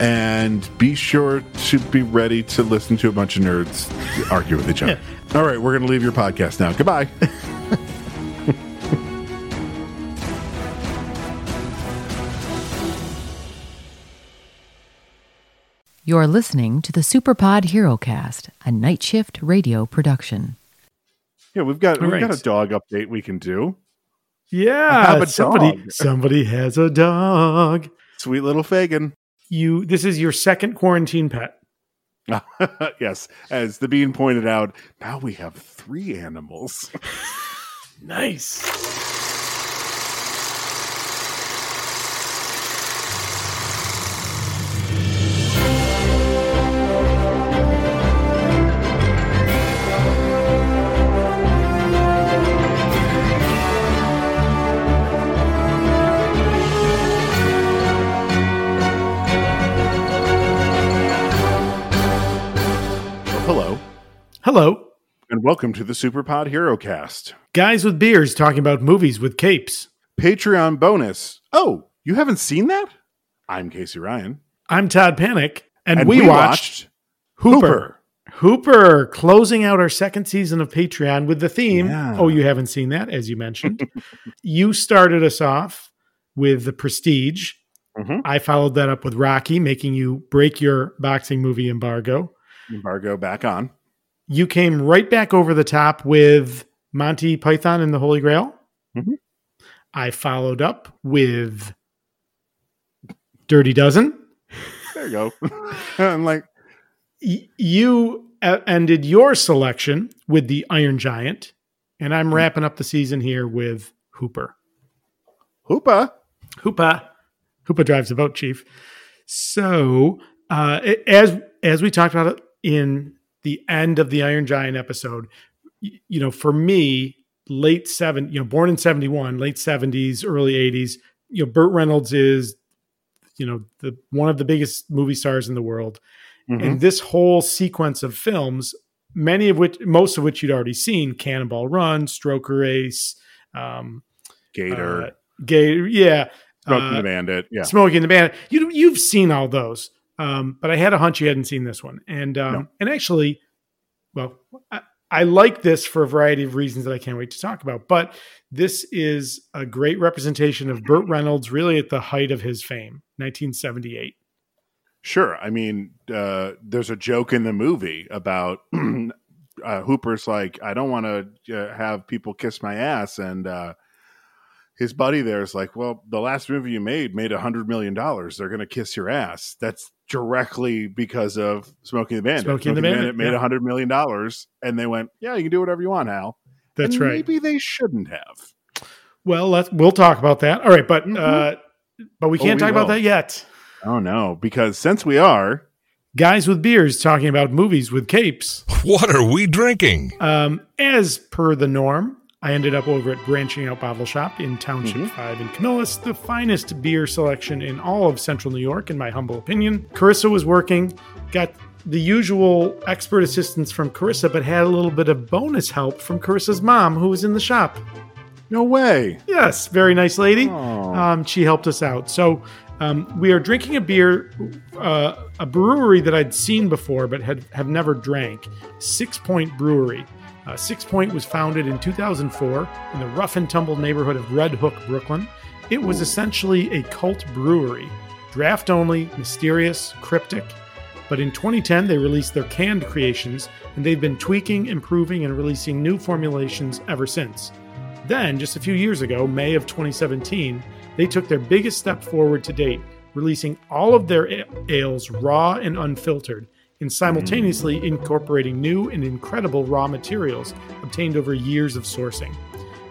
and be sure to be ready to listen to a bunch of nerds argue with each other. All right, we're going to leave your podcast now. Goodbye. You're listening to the Superpod Hero Cast, a night shift radio production. Yeah, we've got we've All got a dog update we can do. Yeah, have somebody dog. somebody has a dog. Sweet little Fagin. You this is your second quarantine pet. yes, as the bean pointed out, now we have three animals. Nice. Hello. And welcome to the Superpod Hero Cast. Guys with beards talking about movies with capes. Patreon bonus. Oh, you haven't seen that? I'm Casey Ryan. I'm Todd Panek, and, And we, watched, Hooper. Hooper closing out our second season of Patreon with the theme. Yeah. Oh, you haven't seen that, as you mentioned. you started us off with the Prestige. Mhm. I followed that up with Rocky, making you break your boxing movie embargo. Embargo back on. You came right back over the top with Monty Python and the Holy Grail. Mhm. I followed up with Dirty Dozen. There you go. I'm like, Y- you uh, ended your selection with the Iron Giant, and I'm wrapping up the season here with Hooper. Hoopa. Hoopa, Hoopa drives the boat, Chief. So, uh, as as we talked about it in the end of the Iron Giant episode, you know, for me, late seven, you know, born in seventy one, late seventies, early eighties, you know, Burt Reynolds is, you know, the one of the biggest movie stars in the world Mhm. and this whole sequence of films, many of which, most of which you'd already seen, Cannonball Run, Stroker Ace, um, Gator. uh, Gay, yeah, Smokey and uh, the Bandit. Yeah. Smokey and the Bandit. You you've seen all those, um, but I had a hunch you hadn't seen this one, and um, No. and actually, well, I, I like this for a variety of reasons that I can't wait to talk about. But this is a great representation of Burt Reynolds, really at the height of his fame, 1978. Sure. I mean, uh, there's a joke in the movie about uh, Hooper's like, I don't want to uh, have people kiss my ass. And uh, his buddy there is like, Well, the last movie you made made a $100 million. They're going to kiss your ass. That's directly because of Smokey and the Bandit. Smokey and the Bandit, made a yeah. $100 million. And they went, Yeah, you can do whatever you want, Hal. That's And right. Maybe they shouldn't have. Well, let's we'll talk about that. All right, but uh, but we Oh, can't we talk about that yet. Oh, no. Because since we are, Guys with beers talking about movies with capes. What are we drinking? Um, as per the norm, I ended up over at Branching Out Bottle Shop in Township Mhm. 5 in Camillus, the finest beer selection in all of central New York, in my humble opinion. Carissa was working, got the usual expert assistance from Carissa, but had a little bit of bonus help from Carissa's mom, who was in the shop. no way. Yes, very nice lady. Oh. Um, she helped us out. So um, we are drinking a beer, uh, a brewery that I'd seen before but had have never drank. Sixpoint Brewery. Uh, Sixpoint was founded in 2004 in the rough and tumble neighborhood of Red Hook, Brooklyn. It was essentially a cult brewery, draft only, mysterious, cryptic. But in 2010, they released their canned creations, and they've been tweaking, improving, and releasing new formulations ever since. Then, just a few years ago, May of 2017, they took their biggest step forward to date, releasing all of their ales raw and unfiltered, and simultaneously incorporating new and incredible raw materials obtained over years of sourcing.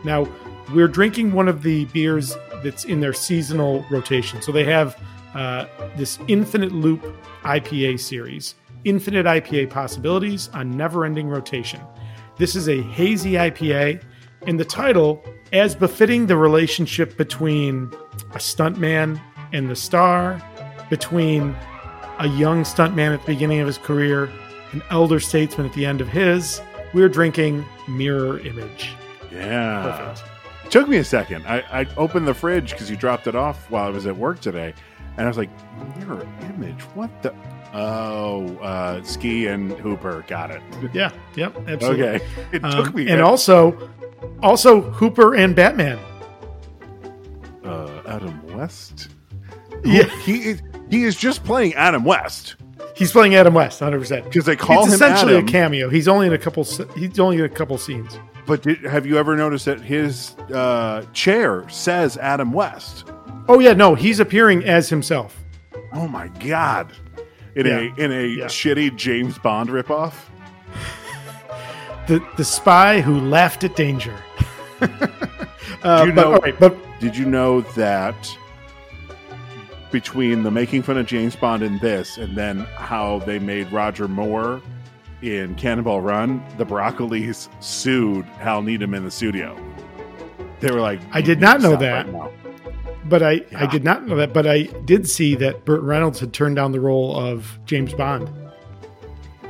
Now, we're drinking one of the beers that's in their seasonal rotation. So they have uh, this Infinite Loop IPA series, infinite IPA possibilities on never ending rotation. This is a hazy IPA, and the title, as befitting the relationship between a stuntman and the star, between a young stuntman at the beginning of his career, an elder statesman at the end of his, we're drinking Mirror Image. Yeah. Perfect. It took me a second. I, I opened the fridge because you dropped it off while I was at work today. And I was like, mirror image? What the? Oh, uh, Ski and Hooper. Got it. Yeah, yep, absolutely. Okay. It Um, took me. and also, also Hooper and Batman. uh, Adam West. Yeah, He is, he is just playing Adam West he's playing Adam West, hundred percent. because they call It's him essentially Adam. a cameo. He's only in a couple. He's only in a couple scenes. But did, have you ever noticed that his uh, chair says Adam West? Oh yeah, no, he's appearing as himself. Oh my god! In Yeah. a in a Yeah. shitty James Bond ripoff. The the spy who laughed at danger. uh, but, know- right, but Did you know that between the making fun of James Bond in this and then how they made Roger Moore in Cannonball Run, the Broccolis sued Hal Needham in the studio. They were like, I did not know that." right but I I did not know that. But I did see that Burt Reynolds had turned down the role of James Bond.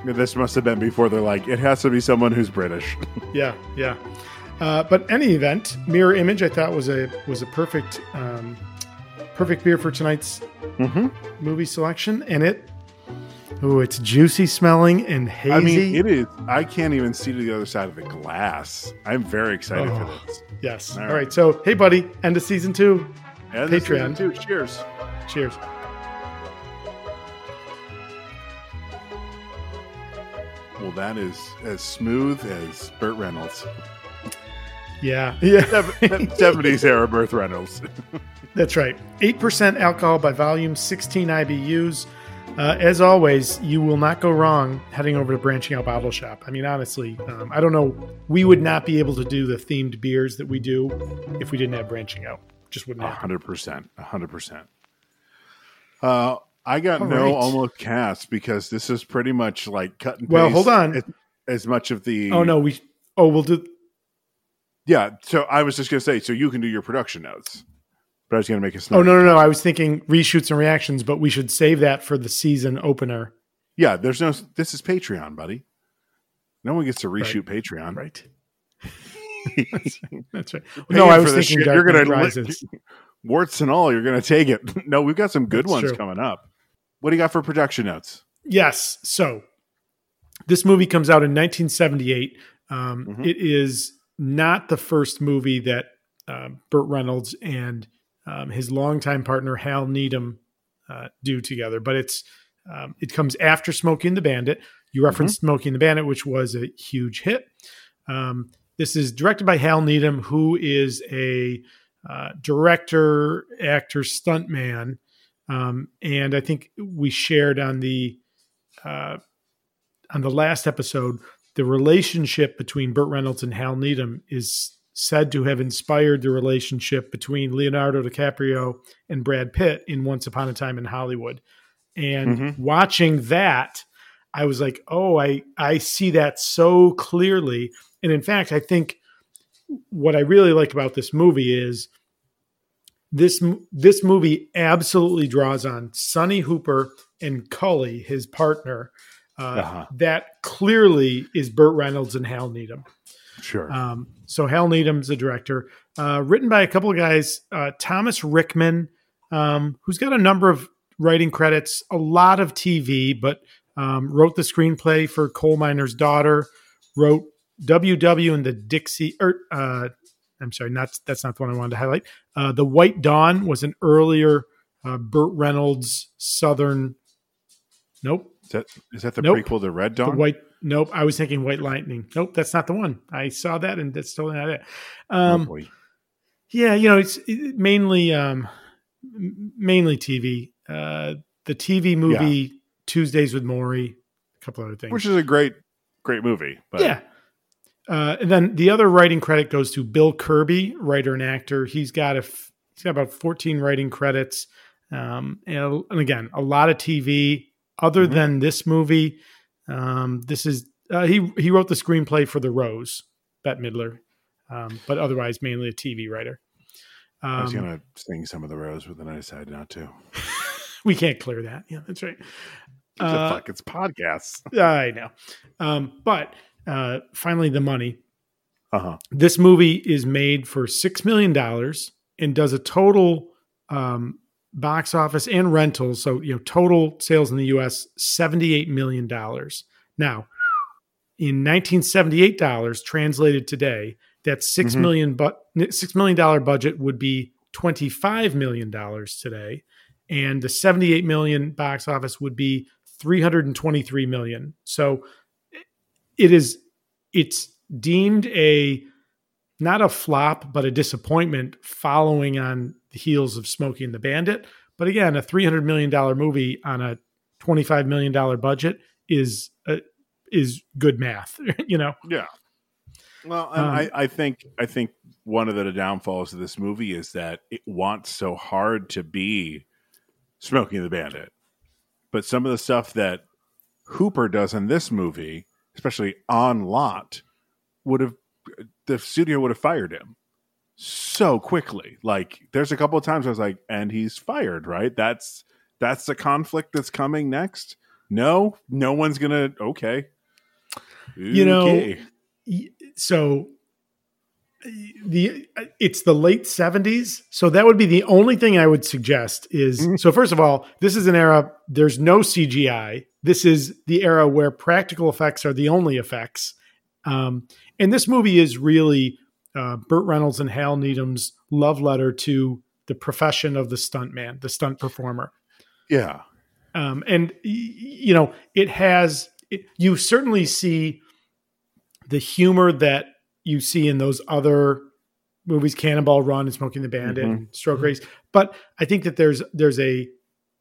This must have been before they're like, it has to be someone who's British. Yeah, yeah. Uh, but any event, Mirror Image, I thought was a was a perfect um, perfect beer for tonight's mm-hmm. movie selection, and it. Oh, it's juicy smelling and hazy. I mean, it is. I can't even see to the other side of the glass. I'm very excited Oh. for this. yes. All All right. right. So, hey, buddy, end of season two. This Patreon. season Too. Cheers. Cheers. Well, that is as smooth as Burt Reynolds. Yeah. Yeah. 70s era Burt Reynolds. That's right. 8% alcohol by volume, 16 IBUs. Uh, as always, you will not go wrong heading over to Branching Out Bottle Shop. I mean, honestly, um, I don't know. We would not be able to do the themed beers that we do if we didn't have Branching Out. Just wouldn't happen. hundred percent. Hundred percent. Uh, I got All no right. almost cast because this is pretty much like cut and paste. Well, hold on. As, as much of the Oh, no. We, oh, we'll do, yeah. So I was just gonna say, so you can do your production notes, but I was gonna make a. oh, no, no, no. I was thinking reshoots and reactions, but we should save that for the season opener. Yeah, there's no. This is Patreon, buddy. No one gets to reshoot Patreon. Right. That's right. Paying No, I was thinking you're gonna Knight warts and all. You're gonna take it. no, we've got some good That's ones true. coming up. What do you got for production notes? Yes. So this movie comes out in 1978. Um, Mhm. it is not the first movie that uh, Burt Reynolds and um, his longtime partner Hal Needham uh, do together, but it's um, it comes after Smokey and the Bandit. You referenced Smokey and the Bandit, which was a huge hit. Um, this is directed by Hal Needham, who is a uh, director, actor, stuntman. Um, and I think we shared on the uh, on the last episode the relationship between Burt Reynolds and Hal Needham is said to have inspired the relationship between Leonardo DiCaprio and Brad Pitt in Once Upon a Time in Hollywood. And Mhm. watching that, I was like, "Oh, I I see that so clearly." And in fact, I think what I really like about this movie is this this movie absolutely draws on Sonny Hooper and Cully, his partner. Uh, Uh-huh. That clearly is Burt Reynolds and Hal Needham. Sure. Um, so Hal Needham's the director. Uh, written by a couple of guys, uh, Thomas Rickman, um, who's got a number of writing credits, a lot of TV, but um, wrote the screenplay for Coal Miner's Daughter, wrote WW and the Dixie. Or, uh, I'm sorry, not that's not the one I wanted to highlight. Uh, the White Dawn was an earlier uh, Burt Reynolds Southern Nope. Is that is that the Nope. prequel to Red The Dawn? white. Nope. I was thinking White Lightning. Nope, that's not the one. I saw that, and that's totally not it. Oh, Um, boy. yeah, you know, it's mainly um, mainly TV. Uh, the TV movie Tuesdays with Morrie, a couple other things. which is a great great movie. But yeah. Uh, and then the other writing credit goes to Bill Kirby, writer and actor. He's got a f- he's got about 14 writing credits. Um, and, and again, a lot of TV. Other Mhm. than this movie, um, this is uh, he he wrote the screenplay for The Rose, Bette Midler, um, but otherwise mainly a TV writer. I was Um, gonna sing some of the rose, but then I decided not to. we can't clear that. Yeah, that's right. Uh, fuck, it's podcasts. I know, um, but uh, finally, the money. Uh huh. this movie is made for six million dollars and does a total um, box office and rentals. So you know, total sales in the U.S. seventy-eight million dollars. Now, in nineteen seventy-eight dollars translated today, that six Mhm. million but six million dollar budget would be twenty-five million dollars today, and the seventy-eight million box office would be three hundred and twenty-three million. So it is it's deemed a not a flop but a disappointment following on the heels of Smokey and the Bandit. But again, a three hundred million dollar movie on a twenty five million dollar budget is uh, is good math. you know, Yeah. Well, and Um, I, I think I think one of the downfalls of this movie is that it wants so hard to be Smokey and the Bandit, but some of the stuff that Hooper does in this movie, especially on lot, would have the studio would have fired him so quickly. Like, there's a couple of times I was like, and he's fired, right? That's that's the conflict that's coming next. No, no one's gonna. Okay, You know, Okay. Y- so the it's the late 70s so that would be the only thing i would suggest is Mhm. so first of all this is an era there's no cgi this is the era where practical effects are the only effects um, and this movie is really uh, burt reynolds and hal needham's love letter to the profession of the stuntman the stunt performer yeah. um, and you know it has it, you certainly see the humor that you see in those other movies cannonball run and smokey and the bandit Mhm. and Stroker Ace but i think that there's there's a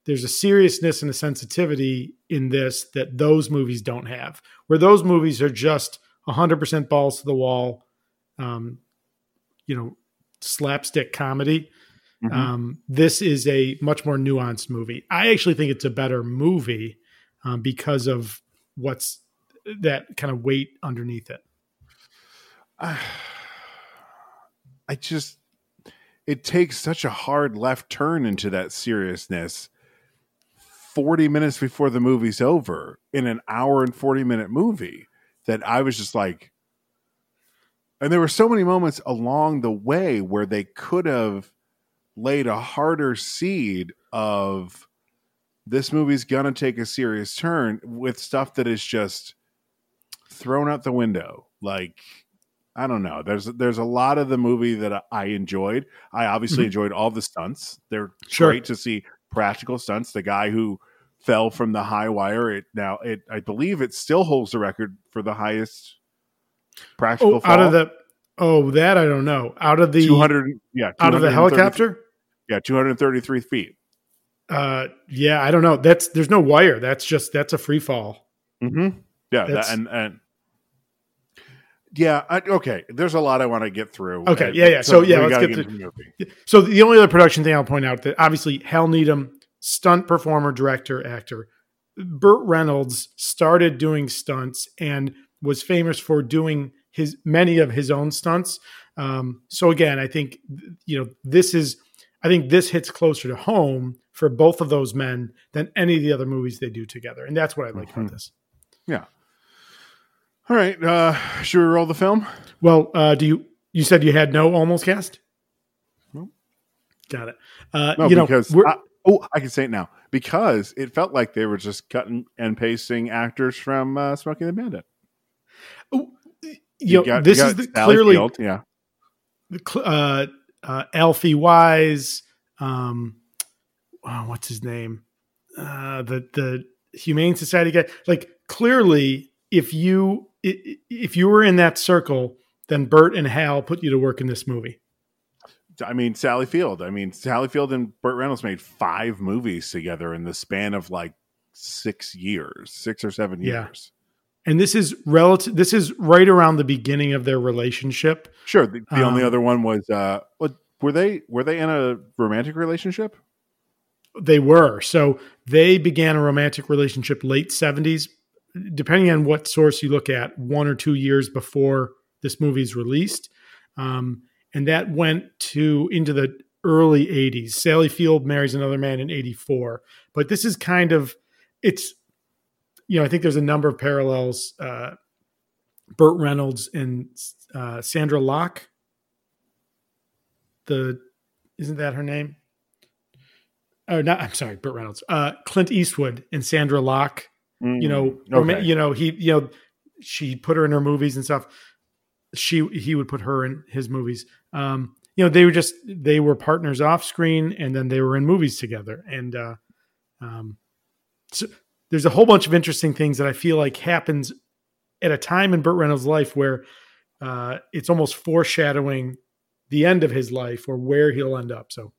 there's a seriousness and a sensitivity in this that those movies don't have where those movies are just 100% balls to the wall um, you know slapstick comedy Mhm. um, this is a much more nuanced movie. I actually think it's a better movie um, because of what's that kind of weight underneath it. I just it takes such a hard left turn into that seriousness 40 minutes before the movie's over in an hour and 40 minute movie that I was just like and there were so many moments along the way where they could have laid a harder seed of this movie's gonna take a serious turn with stuff that is just thrown out the window like I don't know. There's there's a lot of the movie that I enjoyed. I obviously Mhm. enjoyed all the stunts. They're Sure. great to see practical stunts. The guy who fell from the high wire, it now it I believe it still holds the record for the highest practical Oh, out of the oh that I don't know. Out of the 200 yeah, out of the helicopter. Yeah, 233 feet. Uh, yeah, I don't know. That's there's no wire. That's just that's a free fall. Mm-hmm. Yeah, that, and and yeah, I, okay. There's a lot I want to get through. Okay, Uh, yeah, yeah. So, yeah, let's get into to- the movie. So the only other production thing I'll point out that obviously Hal Needham, stunt performer, director, actor. Burt Reynolds started doing stunts and was famous for doing his many of his own stunts. Um, so again, I think you know this is I think this hits closer to home for both of those men than any of the other movies they do together, and that's what I like Mhm. about this. Yeah. All right, uh, should we roll the film? Well, uh, do you you said you had no almost cast? Nope. Got it. Uh, No, you know, because I, oh, I can say it now because it felt like they were just cutting and pasting actors from uh, Smokey and the Bandit. You know, got- this you is the, clearly Field, yeah. uh, uh, Alfie Wise. Um, oh, what's his name? Uh, the the Humane Society guy. Like clearly, if you if you were in that circle, then Burt and Hal put you to work in this movie. I mean, Sally Field. I mean, Sally Field and Burt Reynolds made five movies together in the span of like six years, six or seven years. And this is relative. This is right around the beginning of their relationship. Sure. The, the only Um, other one was uh, were they? Were they in a romantic relationship? They were so they began a romantic relationship late seventies, depending on what source you look at, one or two years before this movie's released, um, and that went to into the early eighties. Sally Field marries another man in eighty four, but this is kind of it's you know I think there's a number of parallels. Uh, Burt Reynolds and uh, Sondra Locke. The isn't that her name? Oh, not. I'm sorry, Burt Reynolds. Uh, Clint Eastwood and Sondra Locke. You know, Mm, okay. you know, he, you know, she put her in her movies and stuff. She, he would put her in his movies. Um, you know, they were just they were partners off screen, and then they were in movies together. And uh, um, so there's a whole bunch of interesting things that I feel like happens at a time in Burt Reynolds' life where uh, it's almost foreshadowing the end of his life or where he'll end up. So,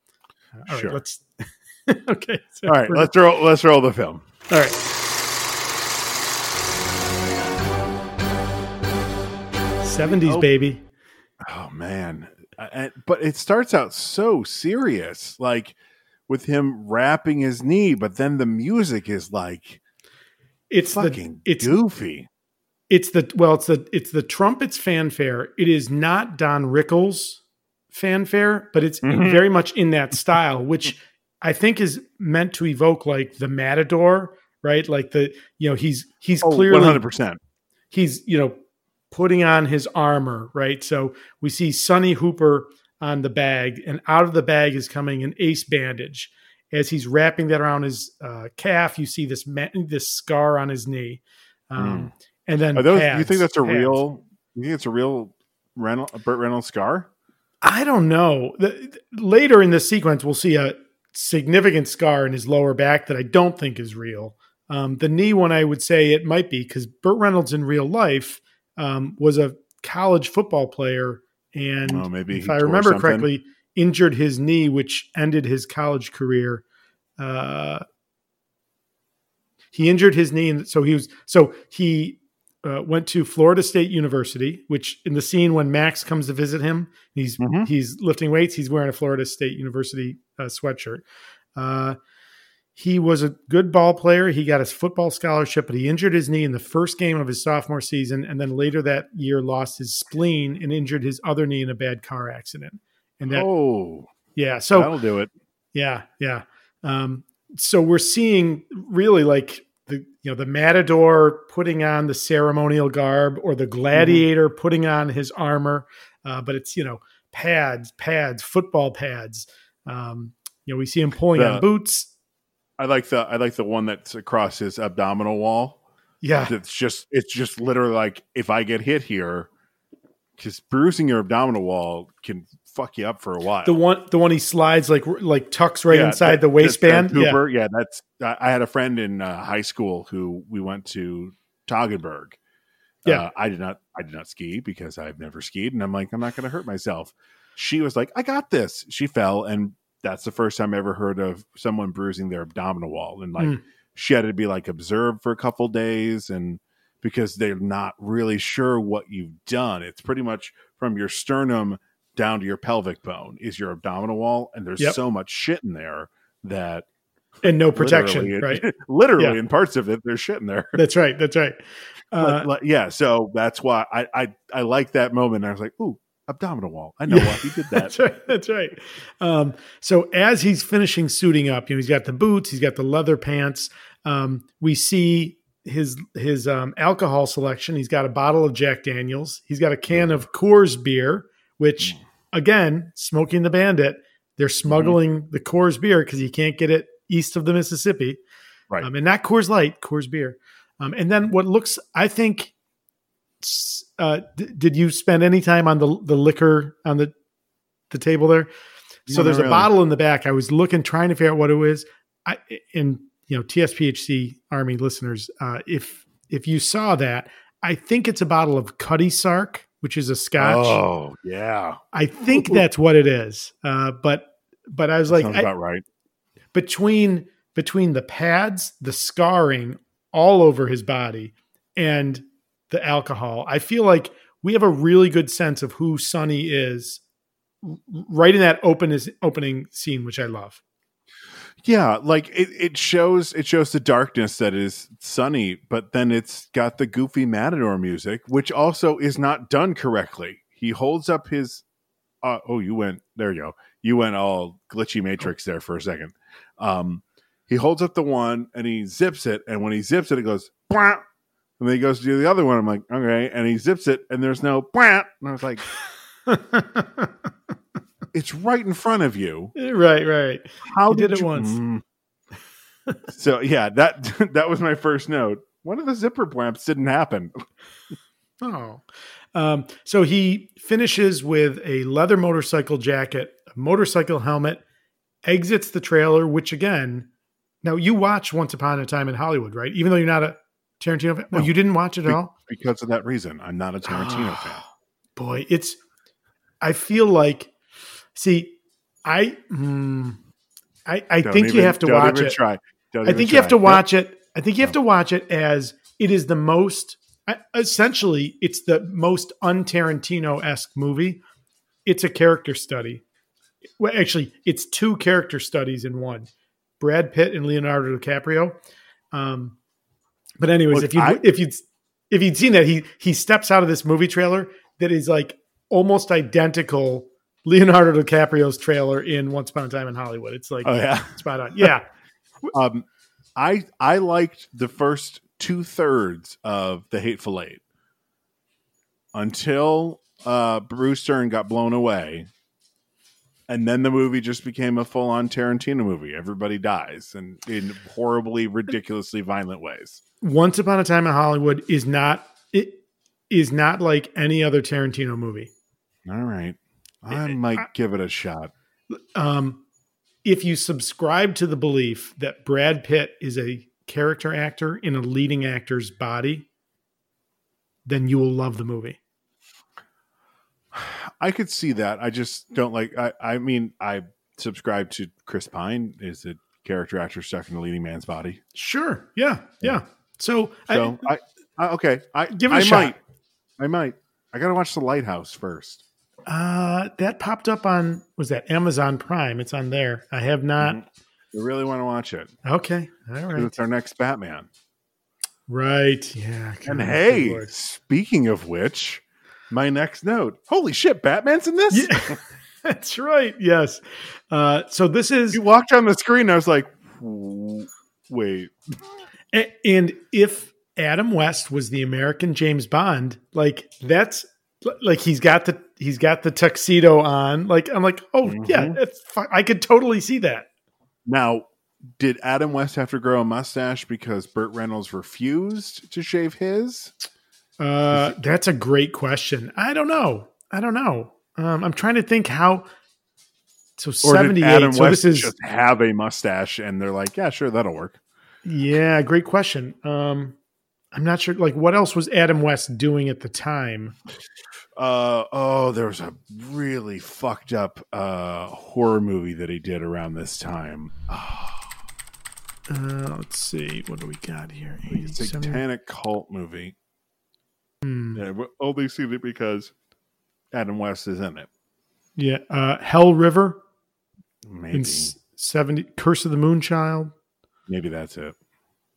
uh, all right, Sure. let's. okay. So All right, let's roll. Let's roll the film. all right. 70s, Oh. baby. Oh man, Uh, but it starts out so serious, like with him wrapping his knee, but then the music is like It's fucking the it's goofy. it's the well it's the it's the trumpets fanfare. It is not Don Rickles fanfare, but it's Mhm. very much in that style, which I think is meant to evoke like the Matador, right? Like the you know he's he's Oh, clearly one hundred percent. he's you know putting on his armor right so we see sonny hooper on the bag and out of the bag is coming an ace bandage as he's wrapping that around his uh, calf you see this ma- this scar on his knee um, and then. Are those? you think that's a pads. real? You think it's a real Reynolds, Burt Reynolds scar? i don't know the, th- later in the sequence we'll see a significant scar in his lower back that i don't think is real um, the knee one i would say it might be because burt reynolds in real life um, was a college football player and Oh, maybe if I remember something. correctly, injured his knee, which ended his college career. Uh, he injured his knee, and so he was so he uh, went to Florida State University. Which in the scene when Max comes to visit him, he's Mhm. he's lifting weights. He's wearing a Florida State University uh, sweatshirt. He was a good ball player. He got his football scholarship, but he injured his knee in the first game of his sophomore season, and then later that year lost his spleen and injured his other knee in a bad car accident. And that, oh, yeah, so that'll do it. yeah, yeah. Um, so we're seeing really like the you know the matador putting on the ceremonial garb or the gladiator putting on his armor, uh, but it's you know pads, pads, football pads. Um, you know, we see him pulling The- on boots. I like the I like the one that's across his abdominal wall. Yeah, It's just it's just literally like if I get hit here, because bruising your abdominal wall can fuck you up for a while. the one the one he slides like like tucks right Yeah, inside that- the waistband. Yeah. Yeah. that's I I had a friend in uh, high school who we went to Toggenburg. Yeah. Uh, I did not I did not ski because I've never skied, and I'm like I'm not going to hurt myself. She was like, I got this. She fell, and that's the first time I ever heard of someone bruising their abdominal wall, and like Mm. she had to be like observed for a couple days, and because they're not really sure what you've done. It's pretty much from your sternum down to your pelvic bone is your abdominal wall, and there's Yep. so much shit in there that and no protection. literally- Right. literally, Yeah. in parts of it, there's shit in there. That's right. That's right. Uh, like, yeah, so that's why I I, I like that moment. I was like, ooh, abdominal wall. I know Yeah. why he did that. That's right. That's right. Um, so as he's finishing suiting up, you know, he's got the boots, he's got the leather pants. Um, we see his his um, alcohol selection. He's got a bottle of Jack Daniels. He's got a can of Coors beer, which again, smokey and the bandit. They're smuggling the Coors beer because you can't get it east of the Mississippi, Right. Um, and not Coors Light, Coors beer. Um, and then what looks, I think, uh, d- did you spend any time on the the liquor on the the table there? So No, there's a really. bottle in the back. I was looking, trying to figure out what it was. I and you know, TSPHC Army listeners, uh, if if you saw that, I think it's a bottle of Cutty Sark, which is a Scotch. Oh yeah, I think that's what it is. Uh, but but I was like, I- about right. between between the pads, the scarring all over his body, and the alcohol, I feel like we have a really good sense of who Sonny is right in that open is opening scene, which I love. Yeah, like it, it shows it shows the darkness that is Sonny, but then it's got the goofy matador music, which also is not done correctly. He holds up his uh, oh, you went there you go. You went all glitchy matrix there for a second. Um he holds up the one and he zips it, and when he zips it, it goes Bwah! And then he goes to do the other one. I'm like, okay, and he zips it, and there's no Bwah! and I was like, it's right in front of you. right, right. How did, it you- once. Mm. so yeah, that that was my first note. One of the zipper blamps didn't happen. Oh. Um, so he finishes with a leather motorcycle jacket, a motorcycle helmet, exits the trailer, which again, now you watch Once Upon a Time in Hollywood, right? Even though you're not a Tarantino fan. Oh, No. you didn't watch it at Be- all? because of that reason. I'm not a Tarantino Ah. fan. Boy, it's, I feel like, see, I, mm, I, I think you have to watch even it. Try. Don't I even think you have to watch it. I think you have to watch it as it is the most essentially it's the most un-Tarantino esque movie. It's a character study. Well, actually, it's two character studies in one: Brad Pitt and Leonardo DiCaprio. Um, but anyways, Look, if you I- if you if you'd seen that, he he steps out of this movie trailer that is like almost identical Leonardo DiCaprio's trailer in Once Upon a Time in Hollywood. It's like Oh yeah. spot on. Yeah. Um, I I liked the first two thirds of the Hateful Eight until uh, Bruce Dern got blown away, and then the movie just became a full on Tarantino movie. Everybody dies and in horribly, ridiculously violent ways. Once Upon a Time in Hollywood is not it is not like any other Tarantino movie. All right, I might give it a shot. Um, if you subscribe to the belief that Brad Pitt is a character actor in a leading actor's body, then you will love the movie. I could see that. I just don't like. I, I mean, I subscribe to Chris Pine is a character actor stuck in a leading man's body. Sure. Yeah. Yeah. So, So I, I, okay. I Give it a I shot. Might, I might. I gotta watch The Lighthouse first. uh, that popped up on was that Amazon Prime? It's on there. I have not. I really want to watch it. Okay. All right. It's our next Batman. Right. Yeah. And hey, Lord. speaking of which, my next note. Holy shit, Batman's in this? Yeah, that's right. Yes. Uh, so this is, You walked on the screen. I was like, wait. And if Adam West was the American James Bond, like that's like he's got the he's got the tuxedo on. Like I'm like, oh yeah, Mhm. that's fi- I could totally see that. Now, did Adam West have to grow a mustache because Burt Reynolds refused to shave his? Uh, that's a great question. I don't know. I don't know. Um, I'm trying to think how. So Or did 78. Adam so West this is just have a mustache and they're like, yeah, sure, that'll work. Yeah, great question. Um, I'm not sure. Like, what else was Adam West doing at the time? Uh oh, there was a really fucked up uh horror movie that he did around this time. Uh, let's see. What do we got here? It's a satanic cult movie. Hmm. Yeah, we only seen it because Adam West is in it. Yeah. Uh, Hell River Maybe, in 70. Curse of the Moonchild. Maybe that's it.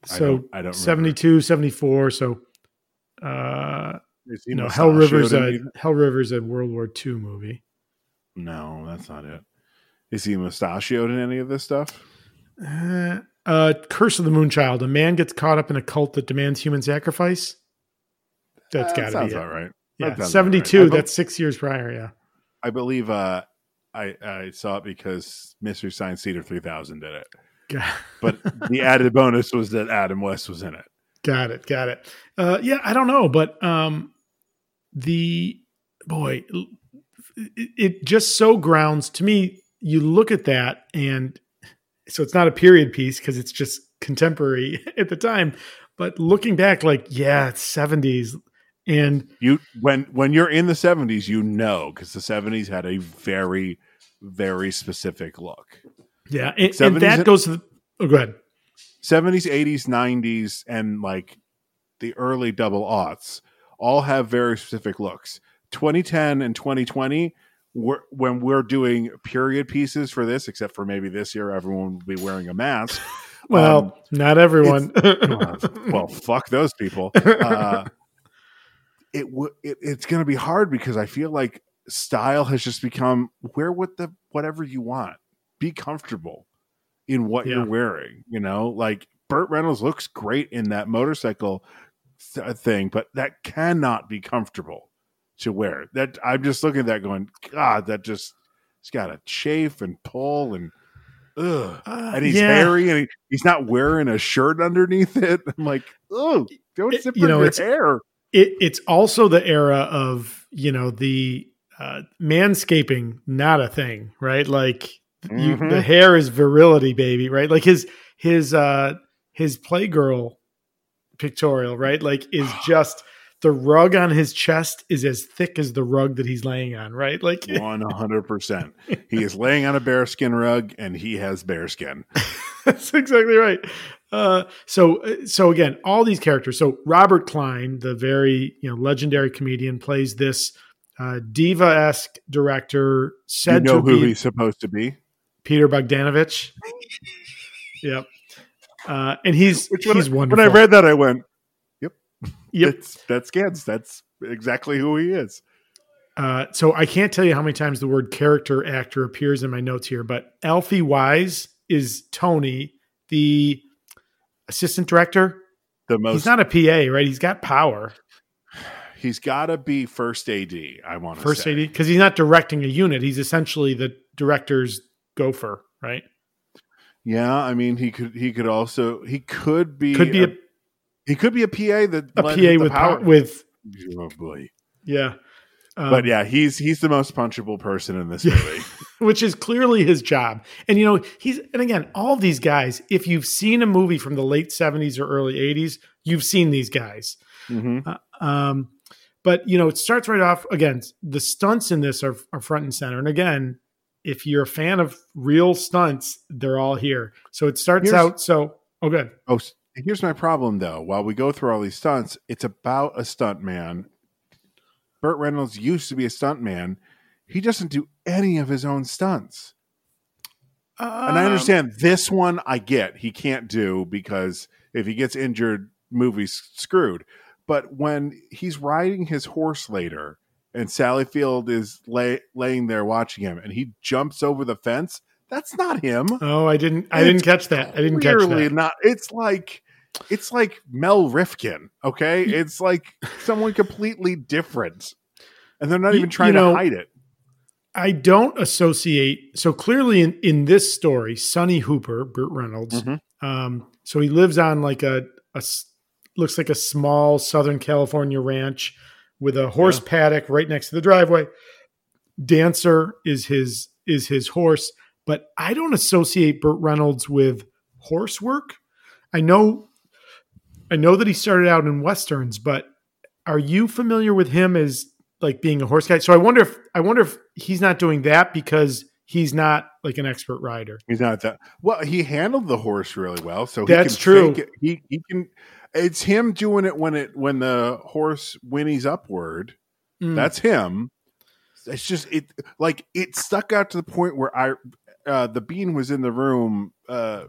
I So don't- I don't remember. 72, 74. So, uh, you know, Hell River's a? Hell River's a World War II movie. No, that's not it. Is he mustachioed in any of this stuff? Uh, uh, Curse of the Moonchild. A man gets caught up in a cult that demands human sacrifice. That's Uh, got to sounds be it. right. Yeah, That sounds about seventy right. Be- That's six years prior. Yeah, I believe uh, I I saw it because Mystery Science Theater 3000 did it. But the added bonus was that Adam West was in it. got it, got it. Uh, yeah, I don't know, but um, the boy, it, it just so grounds to me. You look at that, and so it's not a period piece because it's just contemporary at the time. But looking back, like, yeah, it's 70s. And You when when you're in the 70s, you know because the 70s had a very very specific look. Yeah, and, and that goes to the, oh, go ahead. 70s, 80s, 90s, and like the early double aughts all have very specific looks. 2010 and 2020, we're, when we're doing period pieces for this, except for maybe this year, everyone will be wearing a mask. Well, Um, not everyone. well, fuck those people. Uh, it, w- it it's going to be hard because I feel like style has just become wear what the whatever you want. Be comfortable in what Yeah. you're wearing. You know, like Burt Reynolds looks great in that motorcycle th- thing, but that cannot be comfortable to wear. That I'm just looking at that going, God, that just it's got to chafe and pull and. Ugh. Uh, And he's yeah. hairy, and he, he's not wearing a shirt underneath it. I'm like, oh, don't It- zip you know, your it's- hair. it, it's also the era of you know the uh, manscaping not a thing right like you, Mhm. the hair is virility baby right like his his uh his playgirl pictorial right like is just the rug on his chest is as thick as the rug that he's laying on right like One hundred percent. He is laying on a bearskin rug, and he has bearskin. That's exactly right. Uh, so, so again, all these characters. So Robert Klein, the very you know legendary comedian, plays this uh, diva esque director. Said you know who be he's supposed to be? Peter Bogdanovich. yep, uh, and he's Which when, he's I, wonderful. when I read that, I went, yep. "That's that's Gans. That's exactly who he is." Uh, so I can't tell you how many times the word character actor appears in my notes here, but Alfie Wise is Tony, the assistant director. The most He's not a PA, right? He's got power. he's got to be first AD. I want to first say. AD because he's not directing a unit. He's essentially the director's gopher, right? Yeah, I mean, he could he could also he could be Could be a, he could be a PA that a PA with power. with oh boy. yeah, Um, but yeah, he's he's the most punchable person in this Yeah. movie. which is clearly his job. And you know, he's and again, all these guys. If you've seen a movie from the late seventies or early eighties, you've seen these guys. hmm Um, but you know, it starts right off again. The stunts in this are, are front and center. And again, if you're a fan of real stunts, they're all here. So it starts Here's- out. So oh, good. Oh, here's my problem though. While we go through all these stunts, it's about a stunt man. Burt Reynolds used to be a stunt man. He doesn't do any of his own stunts. And I Um, understand this one I get he can't do because if he gets injured, movie's screwed. But when he's riding his horse later and Sally Field is lay, laying there watching him and he jumps over the fence, that's not him. Oh, I didn't. I didn't catch that. I didn't catch Clearly that. not. It's like it's like Mel Rifkin. Okay, it's like someone completely different, and they're not You- even trying you know, to hide it. I don't associate. So clearly, in in this story, Sonny Hooper, Burt Reynolds. Mhm. Um, so he lives on like a a looks like a small Southern California ranch with a horse Yeah. paddock right next to the driveway. Dancer is his is his horse, but I don't associate Burt Reynolds with horse work. I know, I know that he started out in westerns, but are you familiar with him as like being a horse guy? So I wonder if I wonder if he's not doing that because he's not like an expert rider. He's not that well. He handled the horse really well, so That's can true. fake it. He he can. It's him doing it when it when the horse whinnies upward. Mm. That's him. It's just it like it stuck out to the point where I uh the bean was in the room uh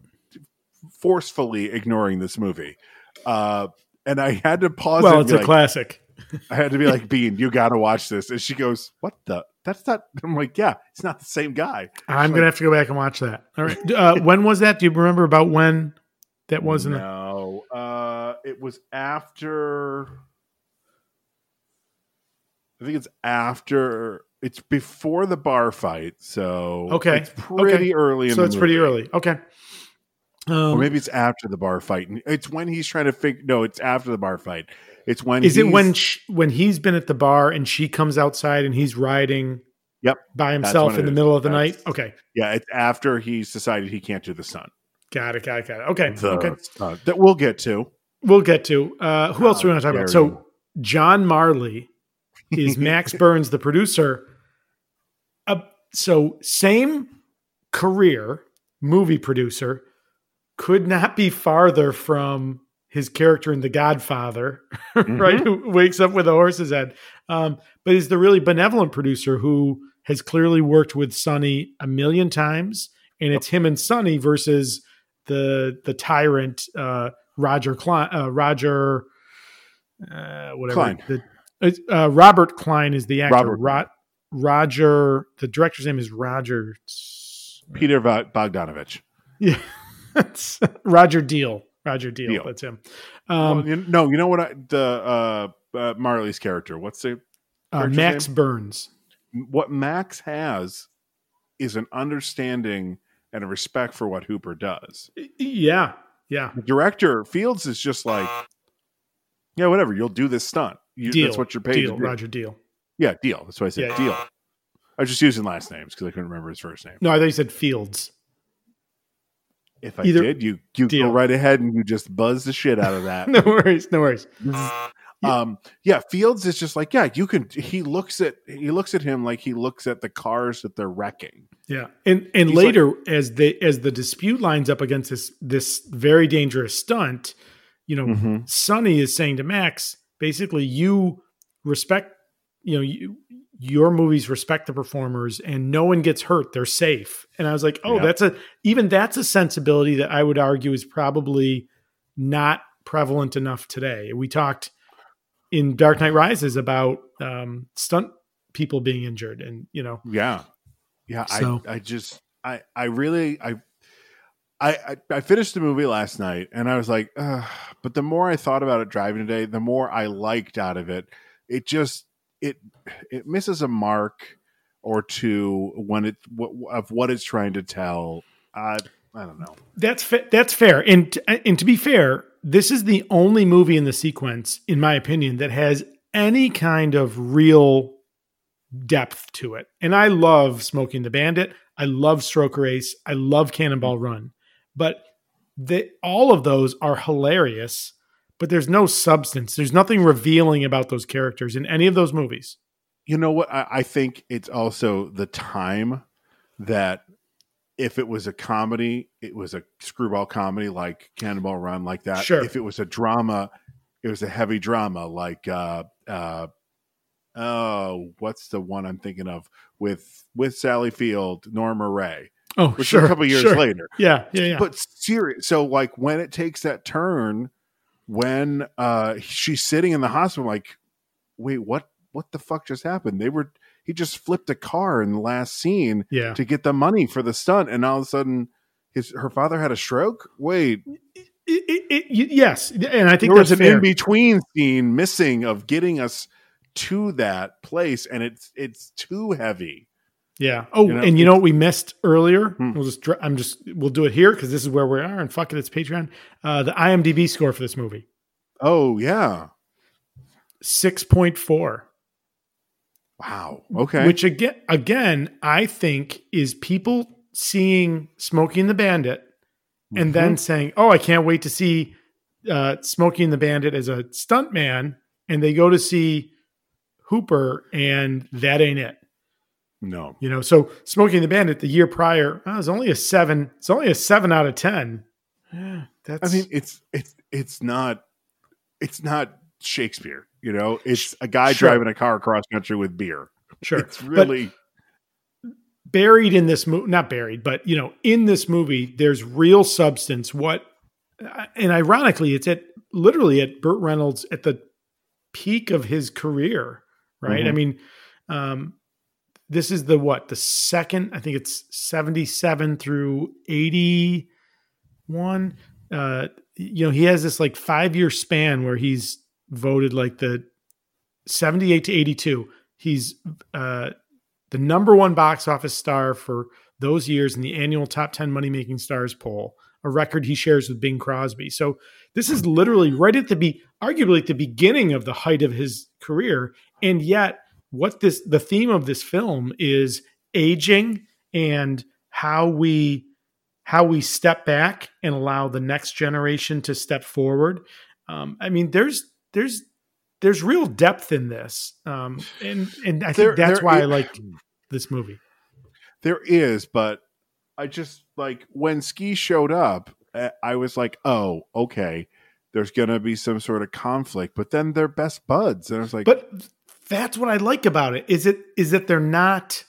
forcefully ignoring this movie. Uh and I had to pause well, it's a like, classic. I had to be like, Bean, you gotta watch this. And she goes, What the that's not I'm like, Yeah, it's not the same guy. I'm like- gonna have to go back and watch that. All right, uh, when was that? Do you remember about when that was? in the No. Uh it was after I think it's after it's before the bar fight, so Okay, it's pretty okay. early in So it's pretty early. Okay. Or Um, maybe it's after the bar fight. It's when he's trying to figure. No, it's after the bar fight. It's when is it when sh- when he's been at the bar and she comes outside and he's riding? Yep, by himself in the is. middle of the That's- night. Okay, Yeah, it's after he's decided he can't do the sun. Got it. Got it. Got it. Okay. the okay. stunt that we'll get to. We'll get to. Uh, who else do we want to talk dare about? So. John Marley is Max Burns, the producer. Uh, so same career, movie producer, could not be farther from his character in The Godfather, right? Who wakes up with a horse's head. Um, but he's the really benevolent producer who has clearly worked with Sonny a million times, and it's him and Sonny versus the the tyrant uh, Roger Klein, uh, Roger uh, whatever Klein. The, uh, Robert Klein is the actor. Robert Ro- Roger, the director's name is Roger. Peter Bogdanovich. Yeah, Roger Deal. Roger Deal. Deal. That's him. Well, Um, you- no, you know what? I, the uh, uh, Marley's character. What's the uh, Max name? Berns. what Max has is an understanding and a respect for what Hooper does. Yeah, yeah. The director Fields is just like, yeah, whatever. You'll do this stunt. You, Deal. That's what you're paid Deal. Roger Deal. Yeah, deal. That's why I said Yeah. deal. I was just using last names because I couldn't remember his first name. No, I thought you said Fields. If I Either- did, you you Deal. go right ahead and you just buzz the shit out of that. No worries. No worries. Um yeah fields is just like yeah you can he looks at he looks at him like he looks at the cars that they're wrecking Yeah, and and He's later as the as the dispute lines up against this this very dangerous stunt, you know, Mhm. Sonny is saying to Max, basically, you respect, you know, you, your movies respect the performers, and no one gets hurt; they're safe. And I was like, oh, that's a even that's a sensibility that I would argue is probably not prevalent enough today. We talked in Dark Knight Rises about um, stunt people being injured, and you know, yeah yeah So- i i just i i really i I, I finished the movie last night and I was like, Ugh. but the more I thought about it driving today, the more I liked out of it. It just it it misses a mark or two when it w- of what it's trying to tell. I I don't know. That's fa- that's fair. And t- and to be fair, this is the only movie in the sequence, in my opinion, that has any kind of real depth to it. And I love Smokey and the Bandit. I love Stroker Ace. I love Cannonball Run. But they, all of those are hilarious. But there's no substance. There's nothing revealing about those characters in any of those movies. You know what? I, I think it's also the time that if it was a comedy, it was a screwball comedy like Cannonball Run, like that. Sure. If it was a drama, it was a heavy drama like uh uh oh, what's the one I'm thinking of with with Sally Field, Norma Rae, Oh, which sure. is a couple years sure. later. Yeah, yeah, yeah. But serious. So like when it takes that turn, when uh she's sitting in the hospital, like, wait, what? What the fuck just happened? They were he just flipped a car in the last scene yeah. to get the money for the stunt, and all of a sudden, his her father had a stroke. Wait, It, it, it, yes, and I think there was an fair. in between scene missing of getting us to that place, and it's it's too heavy. Yeah. Oh, You know, and you know what we missed earlier? Hmm. We'll just I'm just we'll do it here because this is where we are, and fuck it, it's Patreon. Uh, the IMDb score for this movie Oh yeah, six point four, wow. Okay, which again again I think is people seeing Smokey and the Bandit and Mm-hmm. then saying, "Oh, I can't wait to see uh, Smokey and the Bandit as a stuntman," and they go to see Hooper, and that ain't it. no, You know, so Smokey and the Bandit the year prior, oh, it's only a seven. It's only a seven out of ten. Yeah, that's. I mean, it's it's it's not it's not Shakespeare. You know, it's a guy Sure. driving a car across country with beer. sure. It's really but buried in this movie, not buried, but you know, in this movie, there's real substance. What, and ironically, it's at literally at Burt Reynolds at the peak of his career, right? Mhm. I mean, um, this is the what the second i think it's 77 through 81 uh you know he has this like five year span where he's voted like the 78 to 82 he's uh the number one box office star for those years in the annual top 10 money making stars poll a record he shares with bing crosby. So this is literally right at the be arguably at the beginning of the height of his career. And yet what this the theme of this film is aging and how we how we step back and allow the next generation to step forward. Um, I mean, there's there's there's real depth in this, um, and and I think There- that's there why I i- like this movie. There is, but I just like when Ski showed up, I was like, oh, okay, there's gonna be some sort of conflict. But then they're best buds, and I was like, But that's what I like about it. Is it is that they're not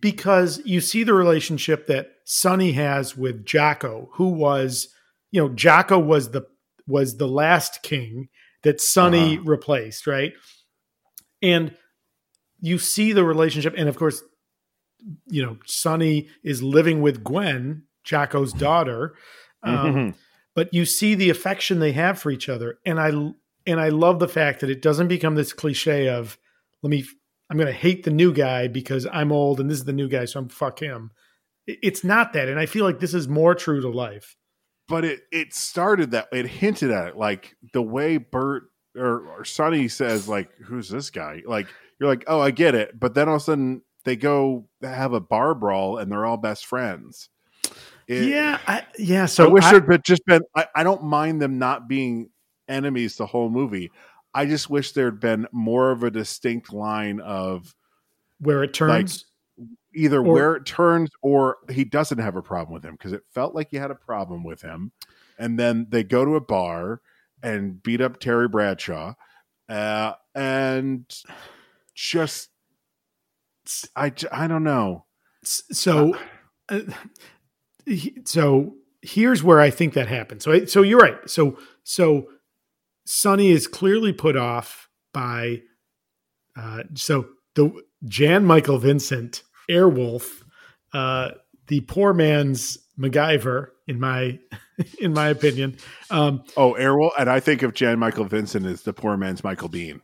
because you see the relationship that Sonny has with Jocko, who was, you know, Jocko was the was the last king that Sonny Uh-huh. replaced, right? And you see the relationship, and of course, you know, Sonny is living with Gwen, Jocko's daughter. Um, Mhm. but you see the affection they have for each other and i and i love the fact that it doesn't become this cliche of let me i'm going to hate the new guy because i'm old and this is the new guy so i'm fuck him it's not that and i feel like this is more true to life but it it started that it hinted at it like the way Burt or, or Sonny says like who's this guy? Like you're like oh I get it. But then all of a sudden they go have a bar brawl and they're all best friends. It- yeah I, yeah so I wish I- there'd been just been I, I don't mind them not being enemies the whole movie. I just wish there'd been more of a distinct line of where it turns either Or- where it turns or he doesn't have a problem with him because it felt like he had a problem with him. And then they go to a bar and beat up terry bradshaw uh, and just I, I don't know. So uh, he- so here's where i think that happened. So I, so you're right. So so sonny is clearly put off by uh so the jan michael vincent airwolf uh the poor man's macgyver in my in my opinion um oh airwolf and i think of jan michael vincent as the poor man's michael biehn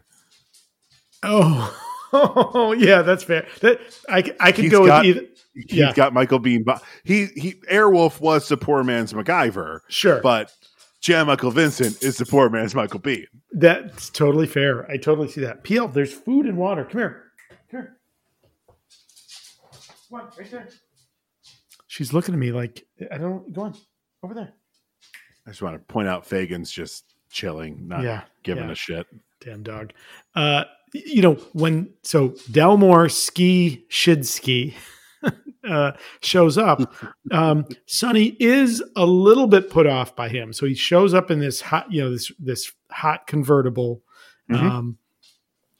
oh oh yeah that's fair that i i could go got- with either he's Yeah. got michael biehn but he he airwolf was the poor man's macgyver sure but jan michael vincent is the poor man's michael biehn That's totally fair. I totally see that. PL, there's food and water. Come here. Come on, right there. She's looking at me like, I don't, go on, over there. I just want to point out Fagan's just chilling, not Yeah, giving yeah. a shit. Damn dog. Uh, you know, when, so Delmore Ski Shidski uh, shows up, um, Sonny is a little bit put off by him. So he shows up in this hot, you know, this, this hot convertible. Mhm. Um,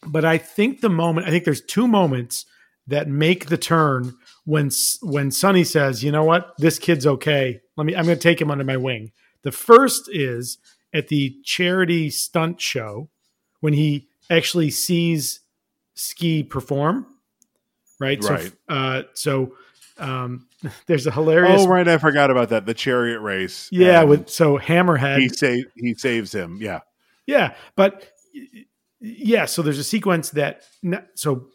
but I think the moment, I think there's two moments that make the turn when when Sonny says, "You know what? This kid's okay. Let me. I'm going to take him under my wing." The first is at the charity stunt show when he actually sees Ski perform. Right. Right. So, uh, so um, there's a hilarious. Oh, right. I forgot about that. The chariot race. Yeah. With so Hammerhead. he sa- he saves him. Yeah. Yeah, but yeah, so there's a sequence that so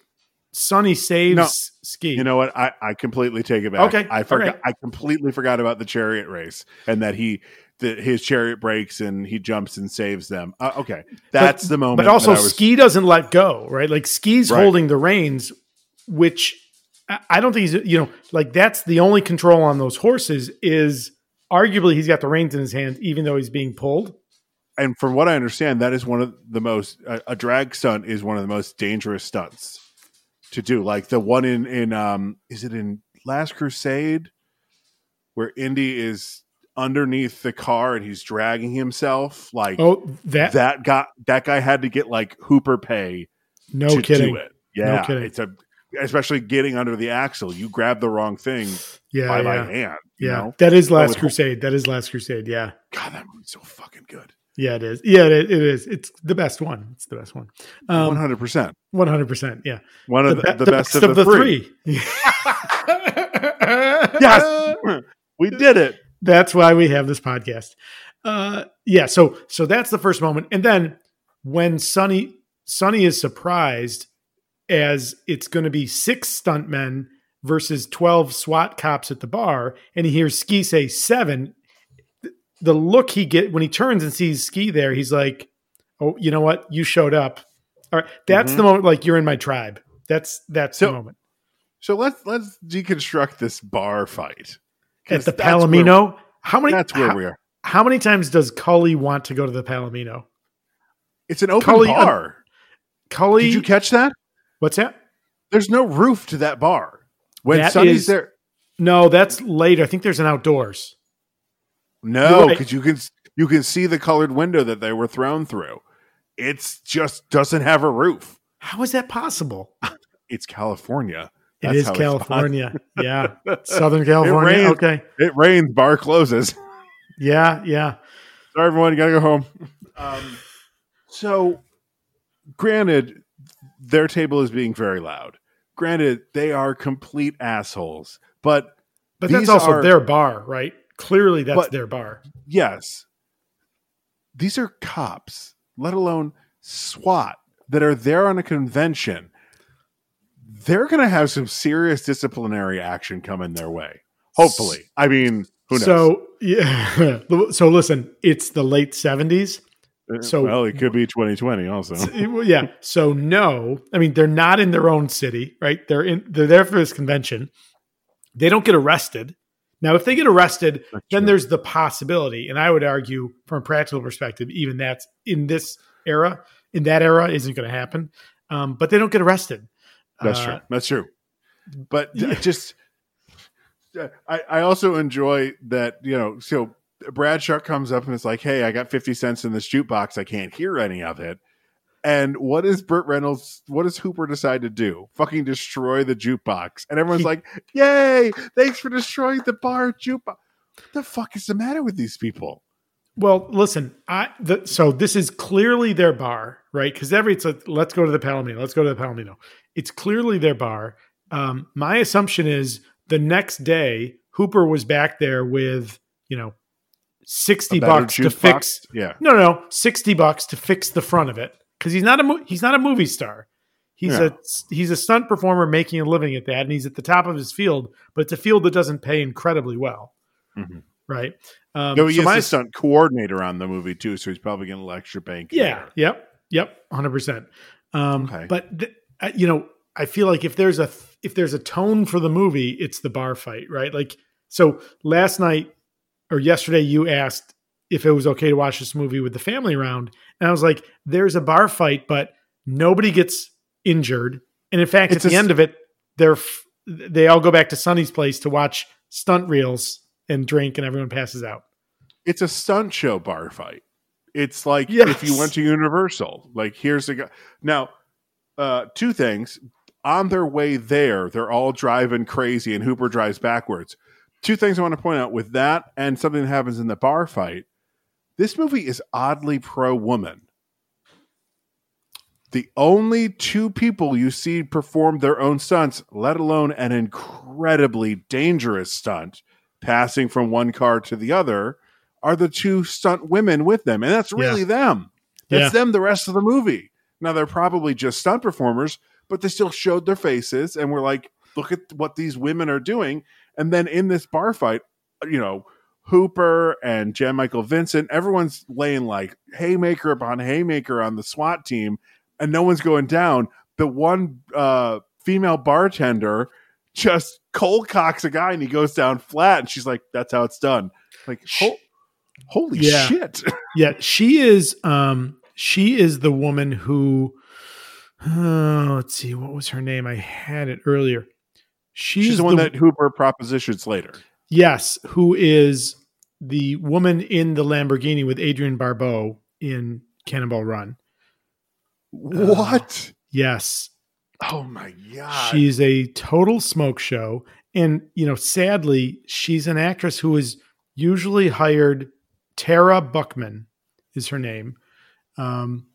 Sonny saves No, Ski. You know what? I, I completely take it back. Okay, I forgot. right. I completely forgot about the chariot race and that he that his chariot breaks and he jumps and saves them. Uh, okay, that's the moment. but also was- Ski doesn't let go, right? Like Ski's Right. holding the reins, which I- I don't think he's you know like that's the only control on those horses is arguably he's got the reins in his hand even though he's being pulled. and from what I understand, that is one of the most a, a drag stunt is one of the most dangerous stunts to do. Like the one in in um is it in Last Crusade where Indy is underneath the car and he's dragging himself like Oh, that, that guy that guy had to get like Hooper pay no to kidding. it. Yeah, kidding. it's a especially getting under the axle. You grab the wrong thing Yeah, by my yeah. hand. You Yeah, know? that is Last Crusade. That is Last Crusade. Yeah, God, that movie's so fucking good. Yeah, it is. Yeah, it, it is. It's the best one. It's the best one. One Um, hundred percent. One hundred percent. Yeah, One of the, be- the, best, of the, three. Yes, we did it. that's why we have this podcast. Uh, yeah, so so that's the first moment, and then when Sonny Sonny is surprised as it's going to be six stuntmen versus twelve SWAT cops at the bar, and he hears Ski say seven. The look he get when he turns and sees Ski there, he's like, "Oh, you know what? You showed up." All right, that's Mhm. the moment. Like you're in my tribe. That's that's So- the moment. So let's let's deconstruct this bar fight. at the That's where- Palomino. How many? That's where how, we are. how many times does Cully want to go to the Palomino? It's an open Cully, uh, bar. Cully, Did you catch that? what's that? There's no roof to that bar. When That is- there, No, that's later. I think there's an outdoors. No, because you can you can see the colored window that they were thrown through. It's just doesn't have a roof. How is that possible? It's California. That's it's California. yeah. Southern California. rains. Okay. It rains, bar closes. Yeah. Yeah. Sorry, everyone, you gotta go home. Um, so, granted, their table is being very loud. Granted, they are complete assholes. But But that's also are- their bar, right? Clearly that's But- their bar. yes, these are cops, let alone SWAT, that are there on a convention. They're going to have some serious disciplinary action coming their way. Hopefully. I mean, who knows? So yeah. so listen, it's the late seventies. Uh, so- well, it could be 2020 also. yeah. So no, I mean they're not in their own city, right? They're in. They're there for this convention. They don't get arrested. Now, if they get arrested, That's then true. there's the possibility, and I would argue, from a practical perspective, even that's in this era, in that era, isn't going to happen. Um, but they don't get arrested. That's Uh, true. That's true. But yeah. just, I, I also enjoy that, you know, so Bradshaw comes up and it's like, hey, I got 50 cents in this jukebox. I can't hear any of it. And what does Burt Reynolds, what does Hooper decide to do? Fucking destroy the jukebox. And everyone's like, yay, thanks for destroying the bar jukebox. What the fuck is the matter with these people? Well, listen, I the, so this is clearly their bar, right? Because every it's like, let's go to the Palomino, let's go to the Palomino. It's clearly their bar. Um, my assumption is the next day Hooper was back there with you know sixty bucks to fix. Yeah. No, no, no, sixty bucks to fix the front of it because he's not a mo- he's not a movie star. He's Yeah. a he's a stunt performer making a living at that, and he's at the top of his field. But it's a field that doesn't pay incredibly well, Mhm. right? Um, No, he so is my the stunt coordinator on the movie too, so he's probably getting a little extra bank. Yeah. Yep. Yep. Hundred percent. Um, Okay. But th- uh, you know, I feel like if there's a if there's a tone for the movie, it's the bar fight, right? Like, so last night or yesterday, you asked if it was okay to watch this movie with the family around, and I was like, "There's a bar fight, but nobody gets injured." And in fact, It's at the end of it, they're f- they all go back to Sonny's place to watch stunt reels and drink, and everyone passes out. it's a stunt show bar fight. It's like Yes. if you went to Universal. Like here's a guy. Now, uh, two things. On their way there, they're all driving crazy, and Hooper drives backwards. Two things I want to point out with that, and something that happens in the bar fight. This movie is oddly pro woman. The only two people you see perform their own stunts, let alone an incredibly dangerous stunt, passing from one car to the other, are the two stunt women with them. And that's really them. That's Yeah. them the rest of the movie. Now they're probably just stunt performers, but they still showed their faces and were like, look at what these women are doing. And then in this bar fight, you know, Hooper and Jan Michael Vincent, everyone's laying like haymaker upon haymaker on the SWAT team, and no one's going down. The one uh, female bartender just cold cocks a guy and he goes down flat, and she's like, "That's how it's done." Like, ho- holy Yeah. shit! Yeah, she is. Um, she is the woman who. Uh, let's see, what was her name? I had it earlier. She's, she's the one that Hooper propositions later. Yes, who is the woman in the Lamborghini with Adrienne Barbeau in Cannonball Run. What? Yes, oh my god! she's a total smoke show, and you know, sadly, she's an actress who is usually hired. Tara Buckman is her name. Um,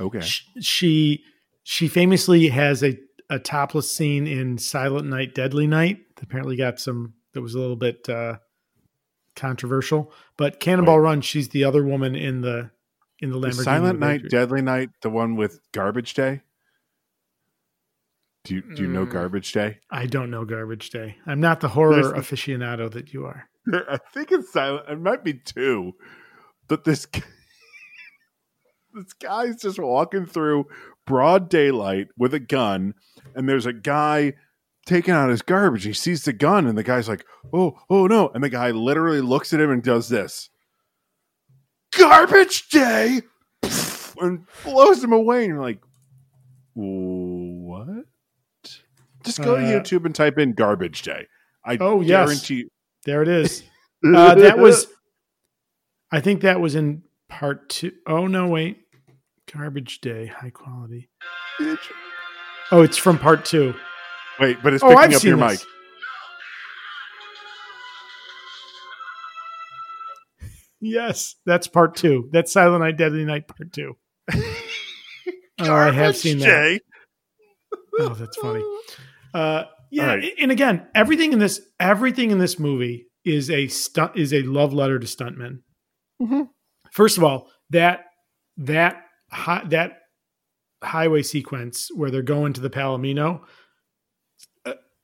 okay. sh- she she famously has a, a topless scene in Silent Night, Deadly Night. Apparently got some that was a little bit uh, controversial. But Cannonball Run, she's the other woman in the in the Lamborghini. Silent Night, Deadly Night, the one with Garbage Day. Do you do you know Mm. Garbage Day? I don't know Garbage Day. I'm not the horror aficionado that you are. I think it's silent. It might be two, but this this guy's just walking through broad daylight with a gun, and there's a guy taking out his garbage. He sees the gun, and the guy's like, "Oh, oh no!" And the guy literally looks at him and does this, "Garbage day," and blows him away. And you're like, "What?" Just go to Uh, YouTube and type in "garbage day." I Oh, yes. There it is. Uh, that was, I think that was in part two. Oh no, wait, Garbage Day, high quality. Oh, it's from part two. Wait, but it's Oh, picking I've up your this. mic. Yes, that's part two. That's Silent Night, Deadly Night, part two. Oh, I have Garbage seen that. day. Oh, that's funny. Uh, yeah, All right. and again, everything in this, everything in this movie is a stunt, is a love letter to stuntmen. Mhm. First of all, that that hi, that highway sequence where they're going to the Palomino,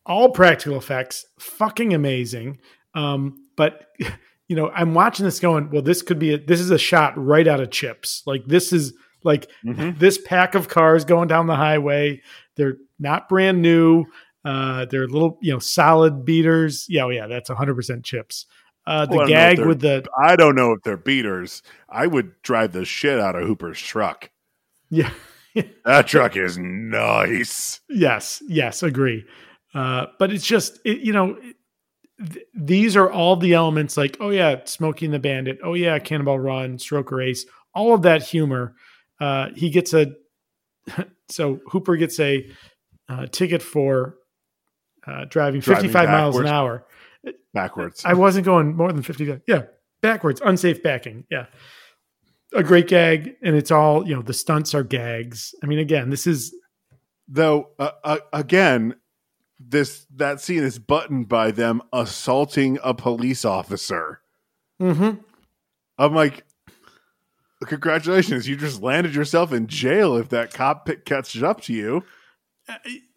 all practical effects, fucking amazing. Um, but you know, I'm watching this going, well, this could be a, this is a shot right out of Chips. Like this is like Mhm. this pack of cars going down the highway. They're not brand new. Uh, they're little, you know, solid beaters. Yeah, oh, yeah, that's 100% chips. Uh, the Well, I don't know if gag with the I don't know if they're beaters. I would drive the shit out of Hooper's truck. yeah, That truck is nice. yes, yes, agree. Uh, but it's just it, you know, th- these are all the elements like oh yeah, Smokey and the Bandit, oh yeah, Cannonball Run, Stroker Ace, all of that humor. Uh, he gets a so Hooper gets a uh, ticket for uh, driving, Driving 55 miles an hour. Backwards. I wasn't going more than 50. Yeah. Backwards, unsafe backing. Yeah. A great gag. And it's all, you know, the stunts are gags. I mean, again, this is, Though uh, uh, again, this that scene is buttoned by them assaulting a police officer. Mhm. I'm like, congratulations, you just landed yourself in jail if that cop pick catches up to you.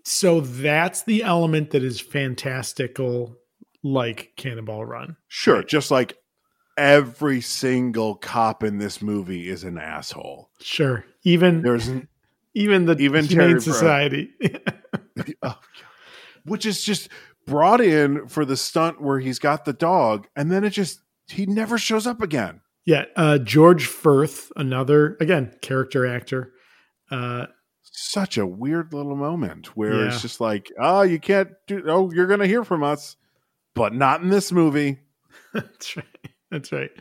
so that's the element that is fantastical, like Cannonball Run. Sure, just like every single cop in this movie is an asshole. Sure. Even, There's even the even Humane Terry. Society. oh, which is just brought in for the stunt where he's got the dog, and then it just he never shows up again. yeah. Uh, George Furth, another, again, character actor. Uh, Such a weird little moment where Yeah. it's just like, oh, you can't do. Oh, you're gonna hear from us, but not in this movie. that's right. That's right.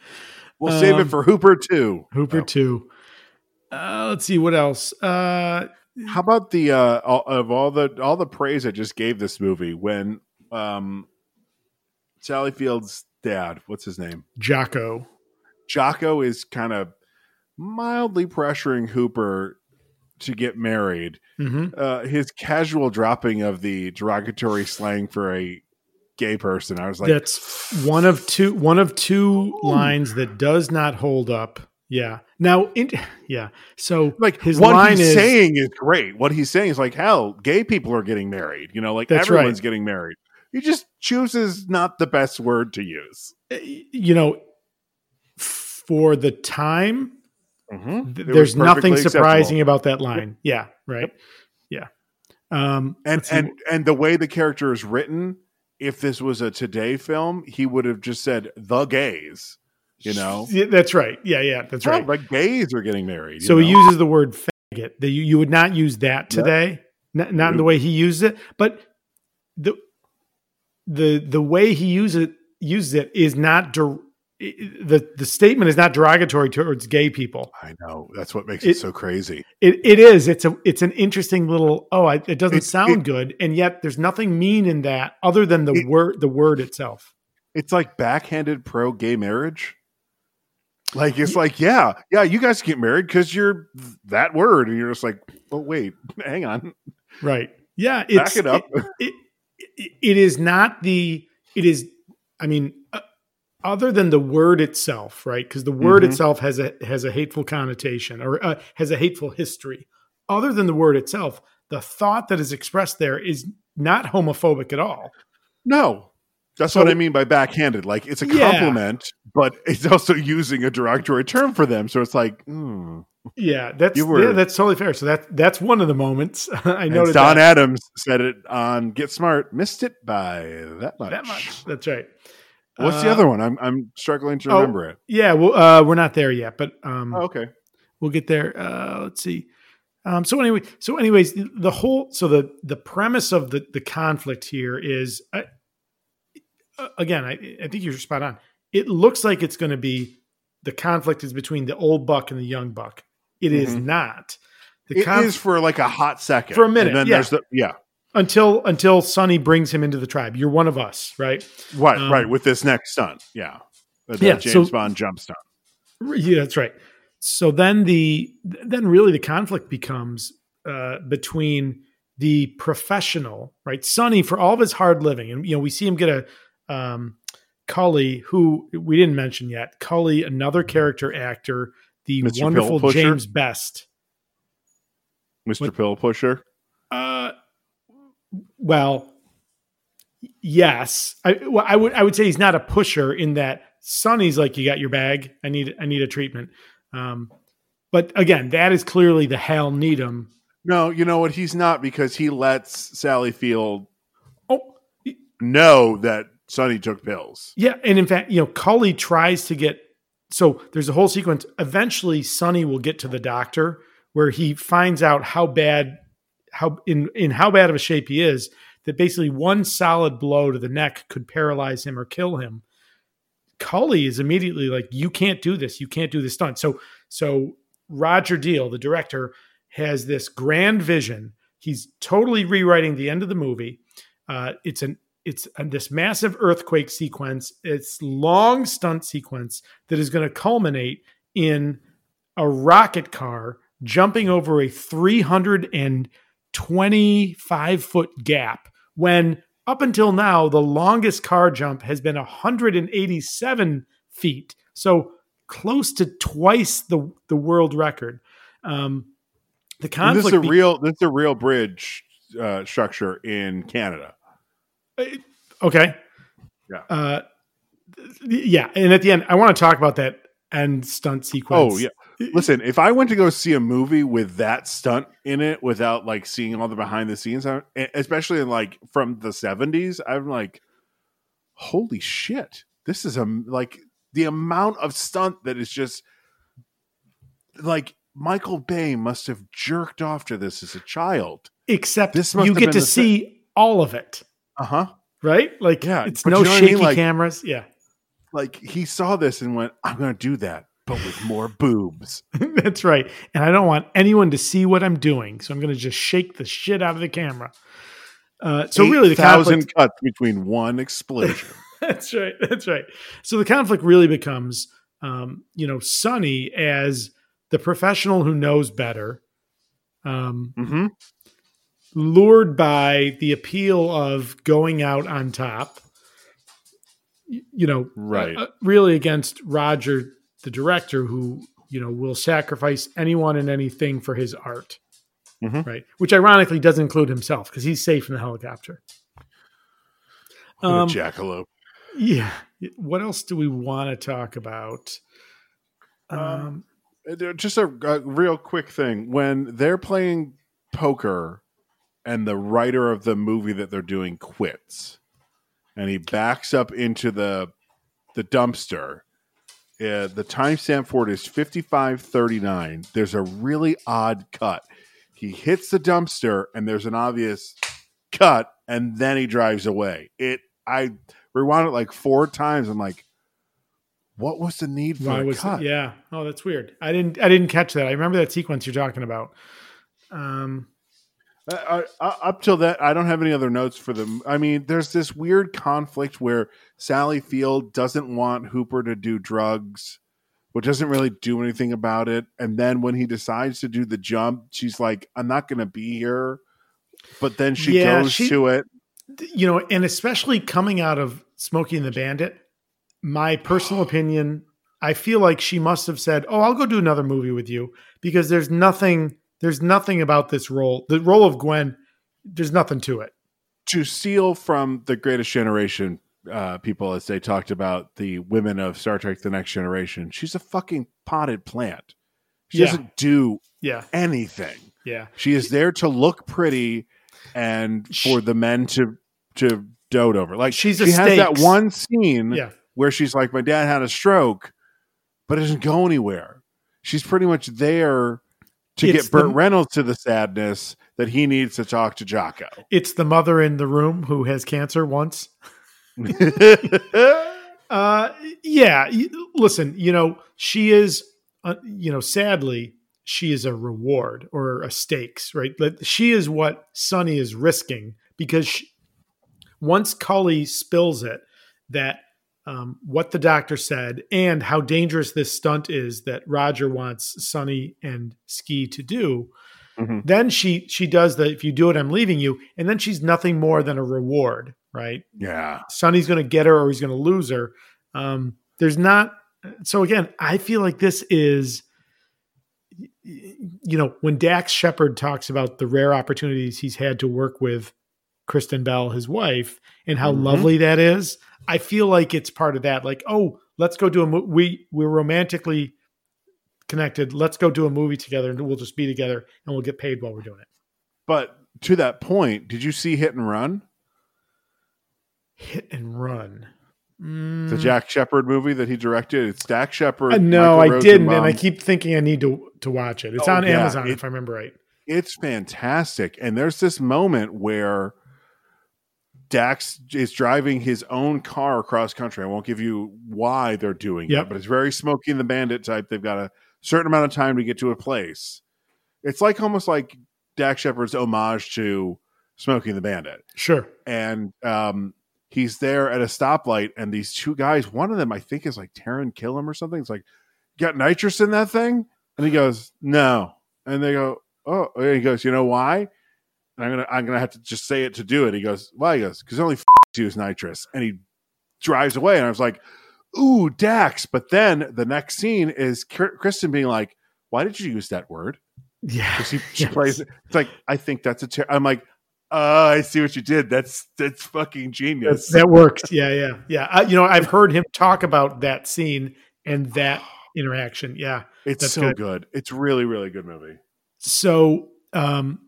We'll save it Um, for Hooper two. Hooper Oh. 2. Uh, let's see what else. Uh, How about the uh all, of all the all the praise I just gave this movie when um Sally Field's dad, what's his name? Jocko. Jocko is kind of mildly pressuring Hooper to get married. hmm Uh, his casual dropping of the derogatory slang for a gay person, I was like, That's one of two. One of two lines that does not hold up. Yeah. Now, in, yeah. So, like his what line he's is saying is great. What he's saying is like, hell, gay people are getting married. You know, like everyone's right. getting married. He just chooses not the best word to use. you know, for the time, Mm-hmm. th- there's nothing surprising acceptable. about that line. Yeah. Right. Yeah. Um, And and and the way the character is written, if this was a today film, he would have just said the gays. You know, Yeah, that's right. Yeah. Yeah. That's Yeah, right. like gays are getting married. you So he uses the word faggot. That you, you would not use that today, not, not in the way he used it, but the the the way he uses it uses it is not der- the the statement is not derogatory towards gay people. I know that's what makes it, It- so crazy. It it is. It's a it's an interesting little. Oh, I, it doesn't It's- sound it- good, and yet there's nothing mean in that other than the It- word the word itself. It's like backhanded pro gay marriage. Like it's like, yeah, yeah, you guys get married because you're that word, and you're just like, oh wait, hang on, Right. Yeah. back it up. it, it, it is not the it is i mean uh, other than the word itself right because the word Mhm. itself has a has a hateful connotation or uh, has a hateful history other than the word itself the thought that is expressed there is not homophobic at all no, that's So- what I mean by backhanded. Like it's a Yeah. compliment, but it's also using a derogatory term for them. So it's like, hmm. Yeah, that's were- yeah, that's totally fair. So that that's one of the moments I noted. Don that, Adams said it on Get Smart, missed it by that much. that much. That's right. What's the Uh, other one? I'm I'm struggling to oh, remember it. Yeah, well, uh, we're not there yet, but um, Oh, okay. we'll get there. Uh, let's see. Um, so anyway, so anyways, the, the whole so the the premise of the the conflict here is uh, again, I, I think you're spot on. It looks like it's going to be the conflict is between the old buck and the young buck. It is Mhm. not. The It is conf- for like a hot second. For a minute, And then yeah. there's the yeah. until until Sonny brings him into the tribe. You're one of us, right? Right, Um, right. With this next stunt. Yeah. The, the Yeah, James so- Bond jump stunt. Yeah, that's right. So then the then really the conflict becomes uh, between the professional, right? Sonny for all of his hard living, and you know we see him get a um, Cully, who we didn't mention yet. Cully, another character actor, the Mr. wonderful James Best. Mr. What- Pill Pusher. Uh, well, yes, I, well, I would I would say he's not a pusher in that Sonny's like you got your bag. I need I need a treatment. Um, but again, that is clearly the Hal Needham. No, you know what? He's not because he lets Sally Field Oh, know that Sonny took pills. yeah, and in fact, you know, Cully tries to get. So there's a whole sequence. Eventually, Sonny will get to the doctor where he finds out how bad, how in in how bad of a shape he is. That basically one solid blow to the neck could paralyze him or kill him. Cully is immediately like, "You can't do this. You can't do this stunt." So, so Roger Deal, the director, has this grand vision. He's totally rewriting the end of the movie. Uh, it's an it's this massive earthquake sequence. It's long stunt sequence that is going to culminate in a rocket car jumping over a 325 foot gap when up until now the longest car jump has been 187 feet so close to twice the the world record um the And conflict this is a be- real this is a real bridge uh, structure in Canada. Okay. Yeah. Uh, yeah, and at the end, I want to talk about that end stunt sequence. Oh yeah. Listen, if I went to go see a movie with that stunt in it without like seeing all the behind the scenes, especially in like from the 70s, I'm like holy shit. This is a like the amount of stunt that is just like Michael Bay must have jerked off to this as a child. Except This you get to see all of it, Uh-huh. right? Like, Yeah, it's no you know what I mean? shaky Like- cameras. Yeah, Like he saw this and went, I'm going to do that, but with more boobs. that's right. And I don't want anyone to see what I'm doing, so I'm going to just shake the shit out of the camera. Uh, so really, the thousand conflict cuts between one explosion. that's right. That's right. So the conflict really becomes, um, you know, Sonny as the professional who knows better, um, hmm lured by the appeal of going out on top. You know, Right. uh, really against Roger, the director, who you know will sacrifice anyone and anything for his art. Mhm. Right, which ironically doesn't include himself because he's safe in the helicopter. What Um, jackalope. Yeah. What else do we want to talk about? Um, Um, Uh, Just a, a real quick thing. When they're playing poker and the writer of the movie that they're doing quits and he backs up into the the dumpster, uh, the timestamp for it is 5539. There's a really odd cut. He hits the dumpster and there's an obvious cut and then he drives away. It I rewound it like four times. I'm like, what was the need for why a was cut? yeah? Oh, that's weird. I didn't. I didn't catch that. I remember that sequence you're talking about. Um, Uh, uh, up till that, I don't have any other notes for them. I mean, there's this weird conflict where Sally Field doesn't want Hooper to do drugs, but doesn't really do anything about it. And then when he decides to do the jump, she's like, "I'm not going to be here." But then she Yeah, goes she- to it. you know, and especially coming out of Smokey and the Bandit, my personal opinion, I feel like she must have said, "Oh, I'll go do another movie with you," because there's nothing. There's nothing about this role. The role of Gwen. There's nothing to it. to steal from the Greatest Generation uh, people as they talked about the women of Star Trek: The Next Generation. She's a fucking potted plant. She Yeah. doesn't do Yeah, anything. yeah. She is there to look pretty and for the men to to dote over. Like She's she has that one scene Yeah. where she's like, "My dad had a stroke," but it doesn't go anywhere. She's pretty much there to It's get Burt the- Reynolds to the sadness that he needs to talk to Jocko. It's the mother in the room who has cancer once. Uh, yeah. Listen, you know, she is, uh, you know, sadly, she is a reward or a stakes, right? She is what Sonny is risking because she, once Cully spills it, that um, what the doctor said and how dangerous this stunt is that Roger wants Sonny and Ski to do. Mhm. Then she she does the if you do it, I'm leaving you, and then she's nothing more than a reward, right? yeah. Sonny's going to get her or he's going to lose her. Um, there's not. So again, I feel like this is, you know, when Dax Shepard talks about the rare opportunities he's had to work with Kristen Bell, his wife, and how Mhm. lovely that is. I feel like it's part of that. Like, oh, let's go do a movie. We we're romantically connected. Let's go do a movie together, and we'll just be together, and we'll get paid while we're doing it. But to that point, did you see Hit and Run, Hit and run. the Mm. Jack Shepard movie that he directed? It's Dax Shepard. Uh, no, Michael I didn't, and I keep thinking I need to to watch it. It's Oh, on yeah, Amazon, it- if I remember right. it's fantastic. And there's this moment where Dax is driving his own car across country. I won't give you why they're doing Yep. it, but it's very Smokey and the Bandit type. They've got a certain amount of time to get to a place. It's like almost like Dax Shepard's homage to Smokey and the Bandit. Sure. And um, he's there at a stoplight, and these two guys, one of them I think is like Taran Killam or something. It's like, got nitrous in that thing? And he goes, No. And they go, Oh, and he goes, You know why? And I'm gonna I'm gonna have to just say it to do it. He goes, Why? He goes, Because only f- use nitrous. And he drives away. And I was like, Ooh, Dax. But then the next scene is Kristen being like, Why did you use that word? Yeah. Because he she Yes. plays it's like, I think that's a ter-. I'm like, Oh, I see what you did. That's that's fucking genius. That, that works. Yeah, yeah, yeah. I, you know, I've heard him talk about that scene and that interaction. Yeah. It's so good. good. It's really, really good movie. So, um,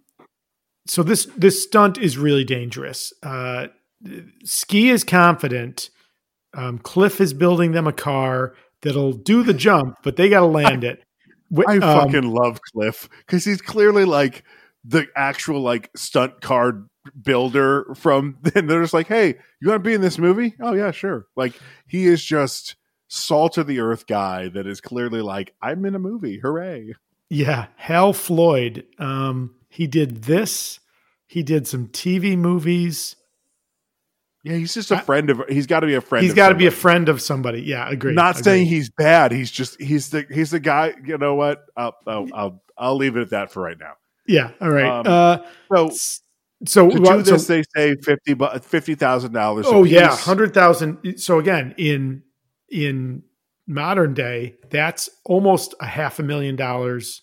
so this this stunt is really dangerous. Uh, Ski is confident. Um, Cliff is building them a car that'll do the jump, but they got to land it. Wh- I um, fucking love Cliff because he's clearly like the actual like stunt car builder from. And they're just like, "Hey, you want to be in this movie? Oh yeah, sure." Like he is just salt of the earth guy that is clearly like, "I'm in a movie, hooray!" Yeah, Hal Floyd. Um, he did this. He did some TV movies. Yeah, he's just a I- friend of. He's got to be a friend. He's got to be a friend of somebody. Yeah, agree. Not agree. saying he's bad. He's just he's the he's the guy. You know what? I'll I'll I'll, I'll leave it at that for right now. Yeah. All right. Um, uh, So so, to well, do so- this, they say fifty fifty thousand dollars. oh yeah, hundred thousand. So again, in in modern day, that's almost a half a million dollars.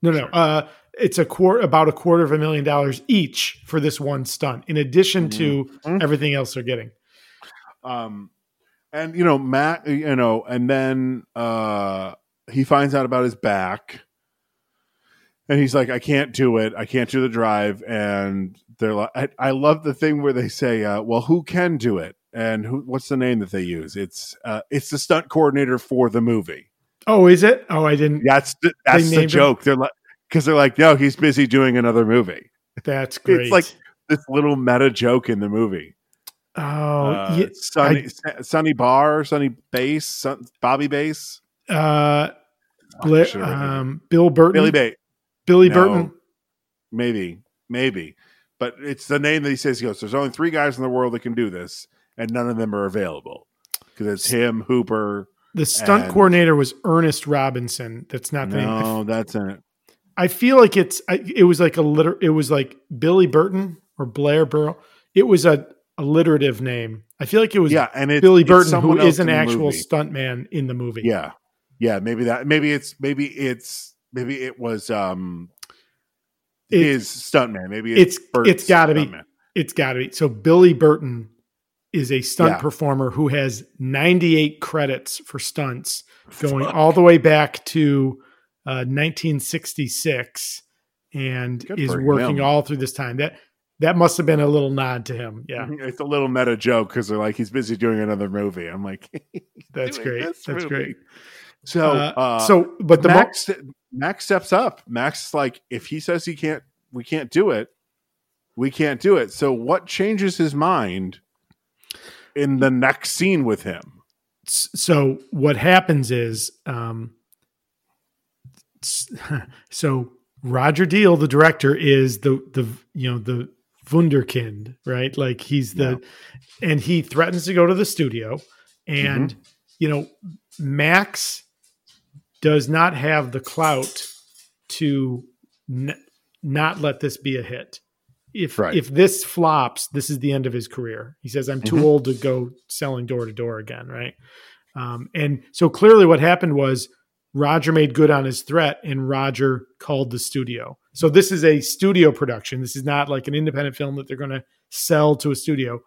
No, no. Sure. Uh, it's a quarter, about a quarter of a million dollars each for this one stunt, in addition to Mhm. everything else they're getting. Um, and you know Matt, you know, and then uh, he finds out about his back, and he's like, "I can't do it. I can't do the drive." And they're like, "I, I love the thing where they say, uh, well, who can do it?" And who? What's the name that they use? It's uh, it's the stunt coordinator for the movie. Oh, is it? Oh, I didn't. That's the, that's the named him? joke. They're like, because they're like, no, he's busy doing another movie. That's great. It's like this little meta joke in the movie. oh, uh, yeah, Sonny, Sunny Barr, Sonny Bass, Bobby Bass, uh, I Bla- written it. um, Bill Burton, Billy Bay. Billy No. Burton. Maybe, maybe, but it's the name that he says. He goes, "There's only three guys in the world that can do this, and none of them are available because it's him, Hooper. The stunt and- coordinator was Ernest Robinson. That's not the name. I No, that's it. I feel like it's it was like a liter it was like Billy Burton or Blair Burrow. It was a alliterative name. I feel like it was Yeah, and it's Billy Burton, who is an actual movie. stuntman in the movie. Yeah, yeah, maybe that. Maybe it's maybe it's maybe it was um It- his stuntman. Maybe it's- it's it's gotta be. It's got to be. So Billy Burton is a stunt Yeah. performer who has 98 credits for stunts going all the way back to uh, 1966 and Good is working him. all through this time. That that must have been a little nod to him. Yeah, It's a little meta joke because they're like, he's busy doing another movie. I'm like, That's great. That's movie. great. So, Uh, uh, so, but the mo- Max, Max steps up. Max is like, if he says he can't, we can't do it. We can't do it. So, what changes his mind in the next scene with him? so what happens is um so Roger Deal the director is the the you know the wunderkind right? Like he's the and he threatens to go to the studio. And you know Max does not have the clout to n- not let this be a hit. If Right. if this flops this is the end of his career. He says i'm too Mhm. old to go selling door to door again right? Um, and so clearly what happened was roger made good on his threat and roger called the studio. So this is a studio production. This is not like an independent film that they're going to sell to a studio.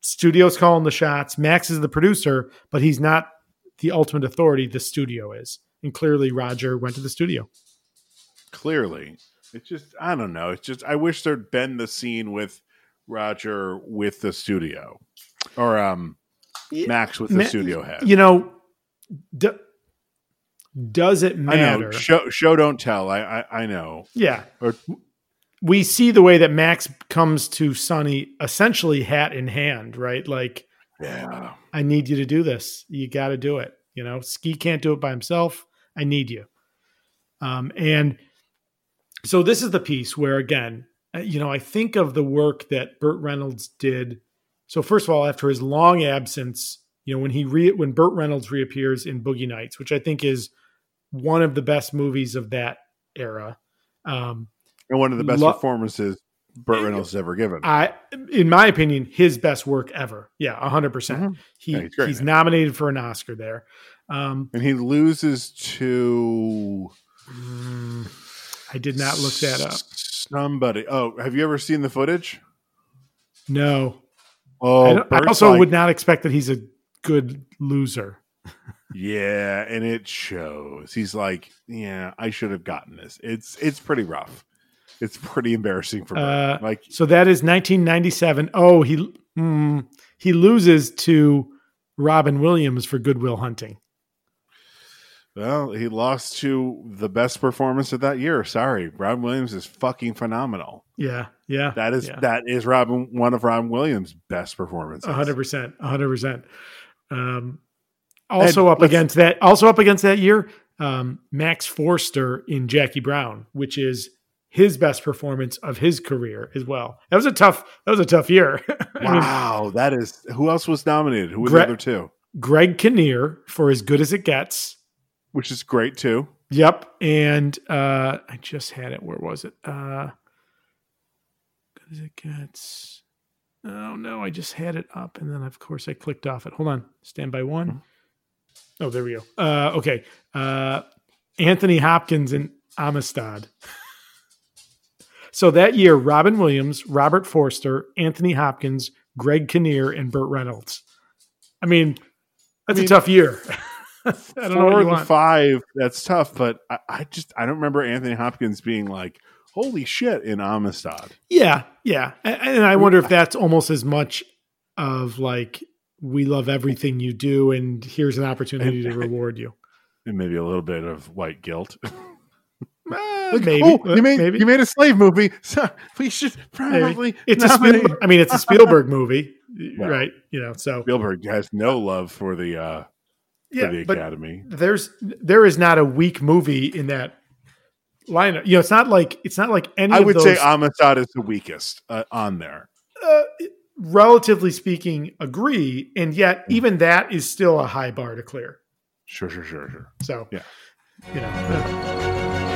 Studio's calling the shots. Max is the producer but he's not the ultimate authority. The studio is. And clearly roger went to the studio. Clearly, it's just, I don't know. It's just, I wish there'd been the scene with Roger with the studio or um Max with the Ma- studio head. you know d- does it I matter know. Show, show, don't tell. I, I, I know. yeah Or we see the way that max comes to sonny essentially hat in hand right like yeah. I need you to do this. You got to do it. You know, Ski can't do it by himself. I need you. Um, and so this is the piece where, again, uh, you know, I think of the work that Burt Reynolds did. So first of all, after his long absence, you know, when he re- when Burt Reynolds reappears in Boogie Nights, which I think is one of the best movies of that era. Um, And one of the best Lo- performances Burt Reynolds has ever given. I, in my opinion, his best work ever. Yeah, hundred percent. Mhm. He Yeah, he's he's nominated for an Oscar there. Um, and he loses to mm, I did not look that up. Somebody. Oh, have you ever seen the footage? No, Oh, I, I also like- would not expect that he's a good loser. Yeah, and it shows. He's like, yeah, I should have gotten this. It's it's pretty rough. It's pretty embarrassing for Burt. Uh, like, So that is 1997. Oh, he mm, he loses to Robin Williams for Good Will Hunting. well, he lost to the best performance of that year. Sorry, Robin Williams is fucking phenomenal. Yeah, yeah, That is yeah. that is Robin one of Robin Williams' best performances. Hundred percent, hundred percent. Also up against that, also up against that year, um, Max Forster in Jackie Brown, which is his best performance of his career as well. That was a tough. That was a tough year. I mean, Wow, that is who else was nominated? Who was Gre- the other two? Greg Kinnear for as good as it gets. Which is great too. Yep, and uh, I just had it. Where was it? Uh, good as it gets. Oh no, I just had it up, and then of course I clicked off it. Hold on, stand by one. Oh, there we go. Uh, okay, uh, Anthony Hopkins and Amistad. so that year, Robin Williams, Robert Forster, Anthony Hopkins, Greg Kinnear, and Burt Reynolds. I mean, that's I mean, a tough year. I don't know Four you of want. five. That's tough, but I, I just I don't remember Anthony Hopkins being like, "Holy shit!" in Amistad. Yeah, yeah, and, and I wonder if that's almost as much of like we love everything you do, and here's an opportunity to reward you. and maybe a little bit of white guilt. Eh, Like, maybe, oh, you made maybe, you made a slave movie, so we should probably maybe. It's a nominate- Spielberg, I mean, it's a Spielberg movie, Well, right? You know, so Spielberg has no love for the uh, for yeah, the but Academy. there's there is not a weak movie in that lineup. You know, it's not like it's not like any. I of would those, say Amistad is the weakest uh, on there. uh, relatively speaking, agree, and yet even that is still a high bar to clear. Sure, sure, sure, sure. So Yeah. you know. Uh,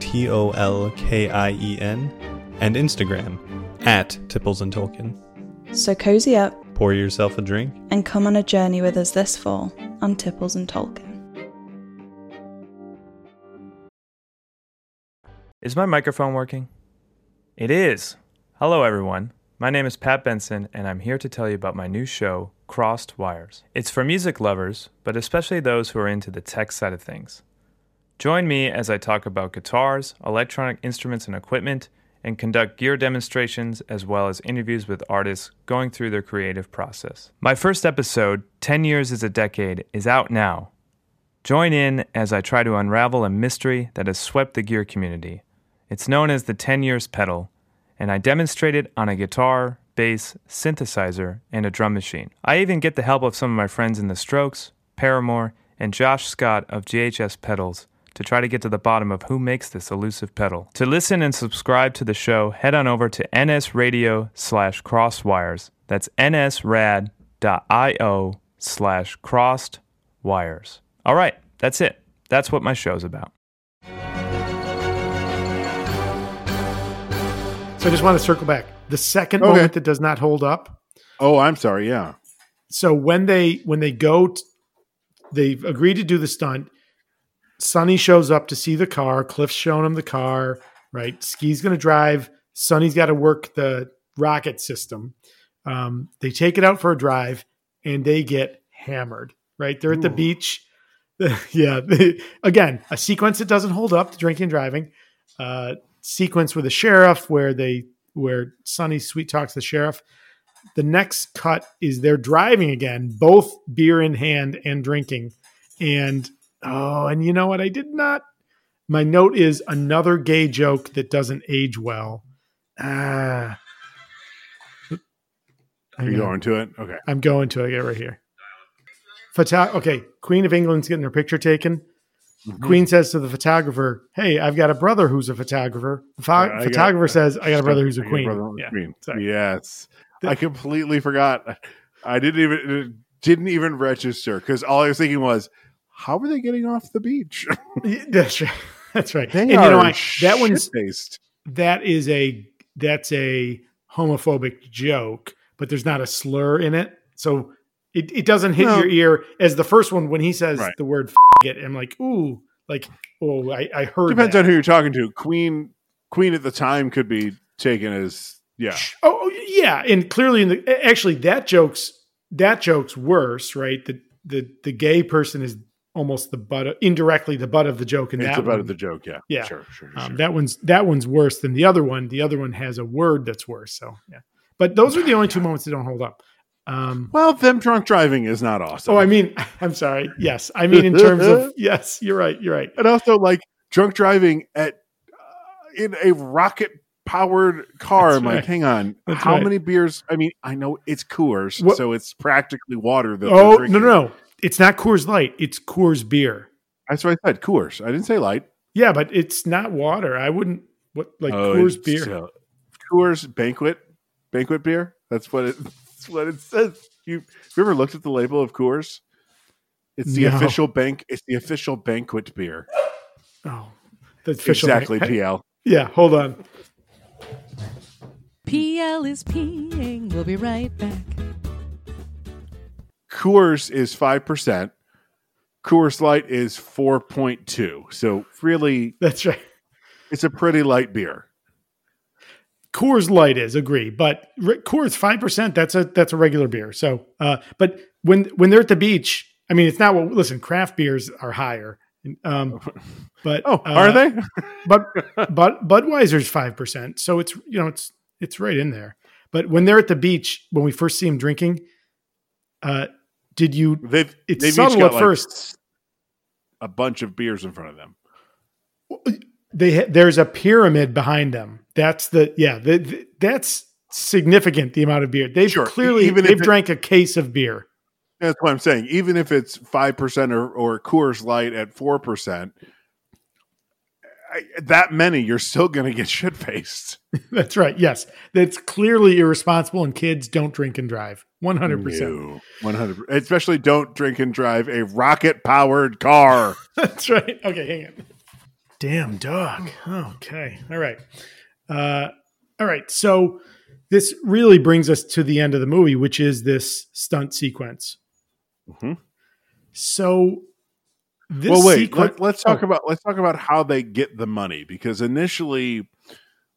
T O L K I E N, and Instagram at Tipples and Tolkien. So cozy up Pour yourself a drink. and come on a journey with us this fall on Tipples and Tolkien. Is my microphone working? It is. Hello, everyone. My name is Pat Benson, and I'm here to tell you about my new show, Crossed Wires. It's for music lovers, but especially those who are into the tech side of things. Join me as I talk about guitars, electronic instruments and equipment, and conduct gear demonstrations as well as interviews with artists going through their creative process. My first episode, 10 Years is a Decade, is out now. Join in as I try to unravel a mystery that has swept the gear community. It's known as the 10 Years Pedal, and I demonstrate it on a guitar, bass, synthesizer, and a drum machine. I even get the help of some of my friends in The Strokes, Paramore, and Josh Scott of JHS Pedals to try to get to the bottom of who makes this elusive pedal. To listen and subscribe to the show, head on over to nsradio slash crosswires. That's nsrad.io slash crossed wires. All right, that's it. That's what my show's about. So I just want to circle back. The second Okay. moment that does not hold up. Oh, I'm sorry. Yeah. So when they when they go, t- they've agreed to do the stunt. Sonny shows up to see the car. Cliff's showing him the car. Right, Ski's going to drive. Sonny's got to work the rocket system. Um, they take it out for a drive, and they get hammered. Right, they're at the beach. yeah, they- again, a sequence that doesn't hold up to drinking and driving. Uh, sequence with the sheriff where they where Sonny sweet talks the sheriff. The next cut is they're driving again, both beer in hand and drinking. And oh, and you know what? I did not. My note is another gay joke that doesn't age well. Ah, Are you going to it? Okay. I'm going to. I get it right here. Photo- okay, Queen of England's getting her picture taken. Mhm. Queen says to the photographer, "Hey, I've got a brother who's a photographer." The pho- I got- photographer says, "I got a brother who's a queen." brother Yeah. queen. sorry. Yes. The- I completely forgot. I didn't even didn't even register because all I was thinking was, how are they getting off the beach? That's right. That's right. They and you know, I, that one's based. that is a that's a homophobic joke, but there's not a slur in it, so it, it doesn't hit No. your ear as the first one when he says Right. the word "f- it. I'm like, ooh, like oh, I, I heard. Depends that. on who you're talking to. Queen Queen at the time could be taken as yeah. Oh, oh, yeah, and clearly in the actually that joke's that joke's worse, right? The the the gay person is almost the butt of, indirectly the butt of the joke in It's that about one. the joke, yeah. Yeah. Sure, sure, Um, that one's that one's worse than the other one. The other one has a word that's worse. So yeah, but those are the only two moments that don't hold up. Um, well, them drunk driving is not awesome. oh, I mean, I'm sorry. Yes, I mean in terms of yes, you're right. You're right. and also like drunk driving at uh, in a rocket powered car. That's I'm like, hang on, That's how right. many beers? I mean, I know it's Coors, What- so it's practically water. That Oh no, no, no, it's not Coors Light. It's Coors beer. That's what I said. Coors. I didn't say light. Yeah, but it's not water. I wouldn't what like Oh, Coors beer. Coors banquet banquet beer. That's what it. That's what it says. You, you ever looked at the label of Coors? It's the No. official bank. It's the official banquet beer. Oh, the official exactly, name. PL. Yeah, hold on. PL is peeing. We'll be right back. Coors is five percent. Coors Light is four point two. So really, That's right. it's a pretty light beer. Coors Light is agree, but Coors five percent. That's a that's a regular beer. So, uh, but when when they're at the beach, I mean, it's not what. Listen, craft beers are higher. Um, but Oh, uh, are they? But but Budweiser's five percent, so it's you know it's it's right in there. But when they're at the beach, when we first see them drinking, uh, did you? They've It's they've subtle got at like first. a bunch of beers in front of them. They there's a pyramid behind them. That's the yeah. The, the- that's significant. The amount of beer they've Sure, clearly even they've it- drank a case of beer. That's what I'm saying. Even if it's five percent or, or Coors Light at four percent, that many, you're still going to get shit faced. That's right. Yes, that's clearly irresponsible, and kids don't drink and drive. One hundred percent. One hundred. Especially don't drink and drive a rocket powered car. That's right. Okay, hang on. Damn dog. Okay. All right. Uh, all right. So this really brings us to the end of the movie, which is this stunt sequence. Mhm. So this well, wait. Let, us talk Oh, about let's talk about how they get the money because initially,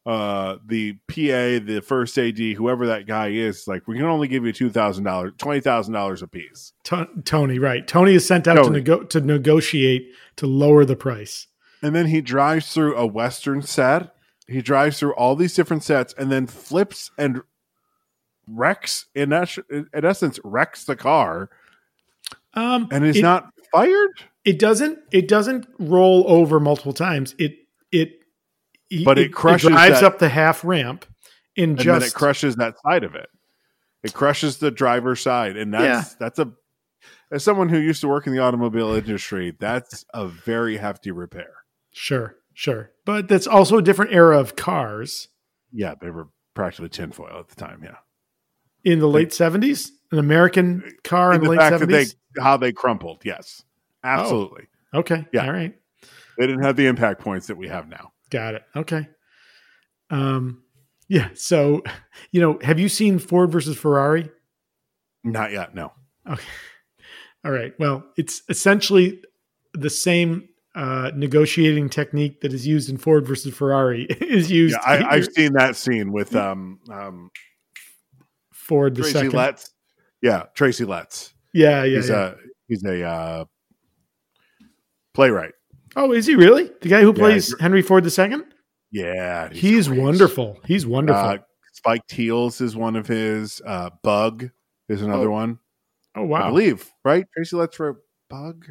uh, the PA, the first AD, whoever that guy is, like we can only give you two thousand dollars, twenty thousand dollars a piece. To- Tony, right? Tony is sent out to, nego- to negotiate to lower the price. And then he drives through a Western set. He drives through all these different sets and then flips and wrecks, in, es- in essence, wrecks the car Um, and is it, not fired. It doesn't. It doesn't roll over multiple times. It it. But it crushes It drives that- up the half ramp and, And just then it crushes that side of it. It crushes the driver's side. And that's, that's a, as someone who used to work in the automobile industry, that's a very hefty repair. Sure, sure. But that's also a different era of cars Yeah, they were practically tinfoil at the time. Yeah. in the late seventies. An American car in And the the late seventies. how they crumpled. Yes. Absolutely. Okay. Yeah. All right. They didn't have the impact points that we have now. Got it. Okay. Um. Yeah. So, you know, have you seen Ford versus Ferrari? Not yet. No. Okay. All right. Well, it's essentially the same uh, negotiating technique that is used in Ford versus Ferrari is used. Yeah, I, I've seen that scene with um um Ford the Tracy second. Letts. Yeah, Tracy Letts. Yeah, yeah, he's yeah. a he's a uh, playwright. oh, is he really the guy who plays he's- Henry Ford the second? Yeah, He's, great. wonderful. He's wonderful. Uh, Spike Teals is one of his. Uh, Bug is another Oh, one. oh wow! I believe right. Tracy Letts wrote Bug.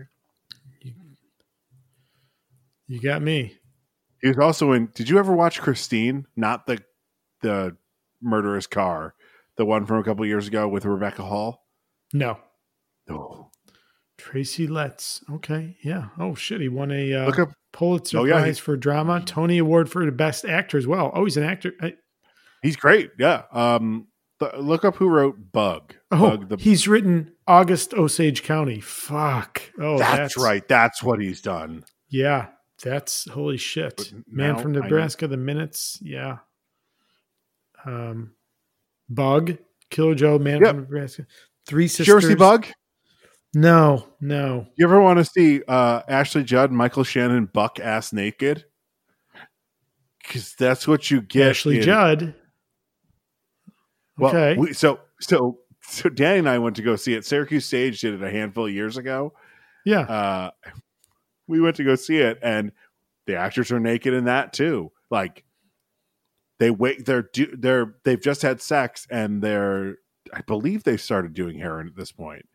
You got me. He was also in. Did you ever watch Christine? Not the the murderous car, the one from a couple years ago with Rebecca Hall. No. Oh, Tracy Letts. Okay. Yeah. Oh shit. He won a uh, look up. Pulitzer Oh, yeah, he- Prize for drama, Tony Award for the best actor as well. Oh, he's an actor. I, He's great. Yeah. Um. th- look up who wrote Bug. oh, Bug the he's written August Osage County. Fuck. Oh, that's, right. That's what he's done. Yeah, that's holy shit. Man from Nebraska, the minutes. Yeah. Um, Bug, Killer Joe, Man Yep. from Nebraska. Three sisters. see Bug? No, no. You ever want to see uh, Ashley Judd, Michael Shannon, buck ass naked? Because that's what you get. Ashley in- Judd. Well, Okay. we, so so so Danny and I went to go see it. Syracuse Stage did it a handful of years ago. yeah. Uh, we went to go see it, and the actors are naked in that too. Like they wait, they're do, they're they've just had sex, and they're I believe they started doing heroin at this point.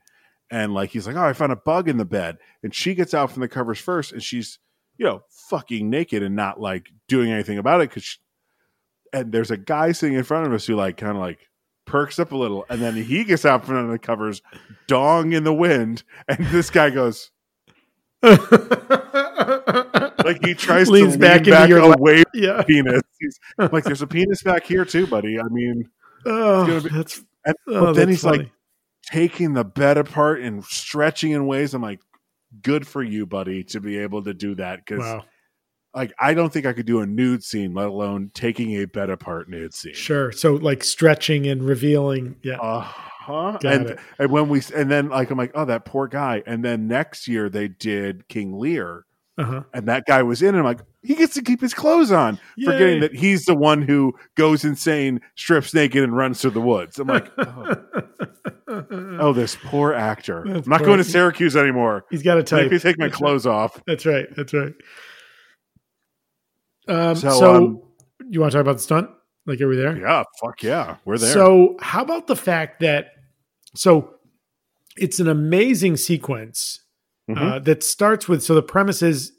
And like he's like, oh, I found a bug in the bed, and she gets out from the covers first, and she's you know fucking naked and not like doing anything about it because. And there's a guy sitting in front of us who like kind of like perks up a little, and then he gets out from under the covers, dong in the wind, and this guy goes like he tries Leans to back lean back your lap. away from yeah. the penis. He's like, "There's a penis back here too, buddy." I mean, Oh, be- that's and, oh, but then he's like funny. Taking the bed apart and stretching in ways. I'm like, "Good for you, buddy, to be able to do that." Because wow. like, I don't think I could do a nude scene, let alone taking a bed apart nude scene. Sure. So like stretching and revealing. Yeah. Uh huh. Got And it. and when we and then like I'm like, oh, that poor guy. And then next year they did King Lear, Uh-huh. and that guy was in. And I'm like, he gets to keep his clothes on, forgetting that he's the one who goes insane, strips naked, and runs through the woods. I'm like, oh, oh, this poor actor. That's I'm not poor- going to Syracuse anymore. He's got to type. Make me take my That's clothes off. That's right. That's right. Um, so, So, um, you want to talk about the stunt? Like, are we there? Yeah, fuck yeah, we're there. So, how about the fact that so it's an amazing sequence Mhm. uh, that starts with so the premise is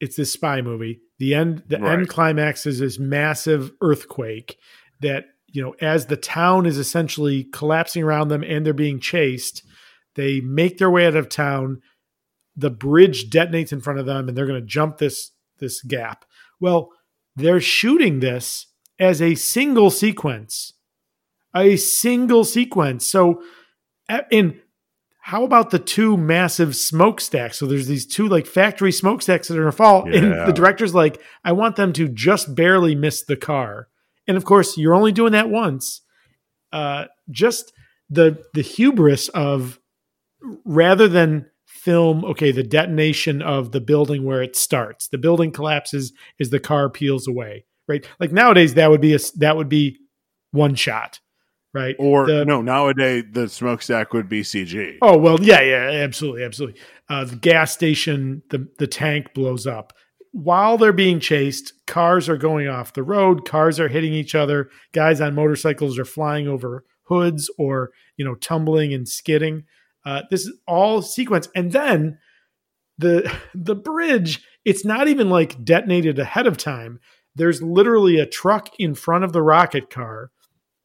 it's this spy movie. The end the Right. end climax is this massive earthquake that you know as the town is essentially collapsing around them and they're being chased, they make their way out of town. The bridge detonates in front of them and they're going to jump this this gap. Well, they're shooting this as a single sequence, a single sequence. So, in how about the two massive smokestacks? So there's these two like factory smokestacks that are gonna fall, Yeah. and the director's like, I want them to just barely miss the car. And of course, you're only doing that once. Uh, just the the hubris of rather than film okay the detonation of the building where it starts the building collapses as the car peels away right like nowadays that would be a that would be one shot right Or The- no, nowadays the smokestack would be CG. oh well yeah yeah absolutely absolutely uh, the gas station the the tank blows up while they're being chased cars are going off the road cars are hitting each other guys on motorcycles are flying over hoods or you know tumbling and skidding uh, this is all sequence and then the the bridge it's not even like detonated ahead of time there's literally a truck in front of the rocket car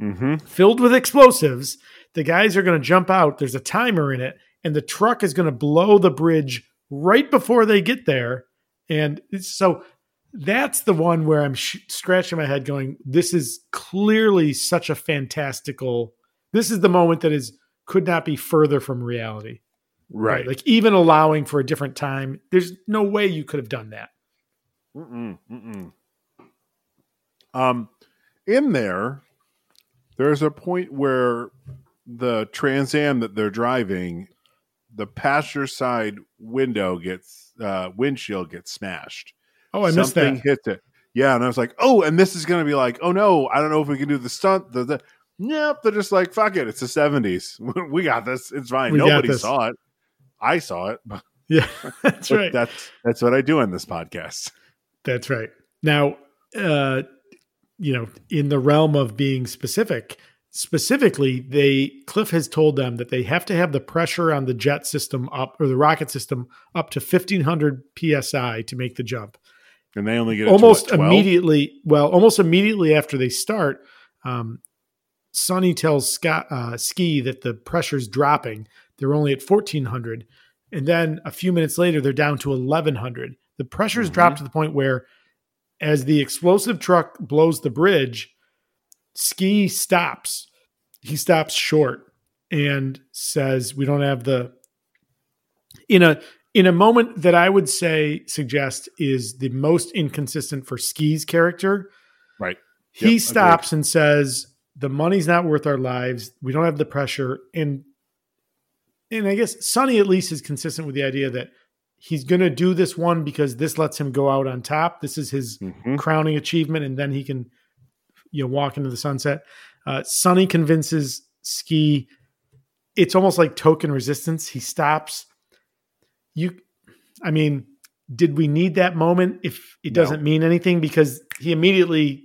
Mm-hmm. filled with explosives. The guys are going to jump out. There's a timer in it, and the truck is going to blow the bridge right before they get there. And so that's the one where I'm sh- scratching my head, going, "This is clearly such a fantastical. This is the moment that is could not be further from reality. Right. Like even allowing for a different time, there's no way you could have done that. Mm-mm, mm-mm. Um, in there, there's a point where the Trans Am that they're driving, the passenger side window gets uh, windshield gets smashed. Oh, I missed that. hits it. Yeah, and I was like, oh, and this is going to be like, oh no, I don't know if we can do the stunt. The, the nope, they're just like, fuck it, it's the seventies. we got this. It's fine. We Nobody saw it. I saw it. Yeah, that's right. That's that's what I do in this podcast. That's right. Now, uh, you know, in the realm of being specific, specifically, they Cliff has told them that they have to have the pressure on the jet system up or the rocket system up to fifteen hundred psi to make the jump. And they only get it almost to, what, immediately. Well, almost immediately after they start, um, Sonny tells Scott uh, Ski that the pressure's dropping. They're only at fourteen hundred, and then a few minutes later, they're down to eleven hundred. The pressure's Mhm. dropped to the point where, as the explosive truck blows the bridge, Ski stops. He stops short and says, "We don't have the." In a in a moment that I would say suggest is the most inconsistent for Ski's character, Right. he Yep, stops and says, "The money's not worth our lives. We don't have the pressure." And and I guess Sonny at least is consistent with the idea that he's going to do this one because this lets him go out on top. This is his Mhm. crowning achievement, and then he can you know walk into the sunset. Uh, Sonny convinces Ski. It's almost like token resistance. He stops. You, I mean, did we need that moment if it No. doesn't mean anything? Because he immediately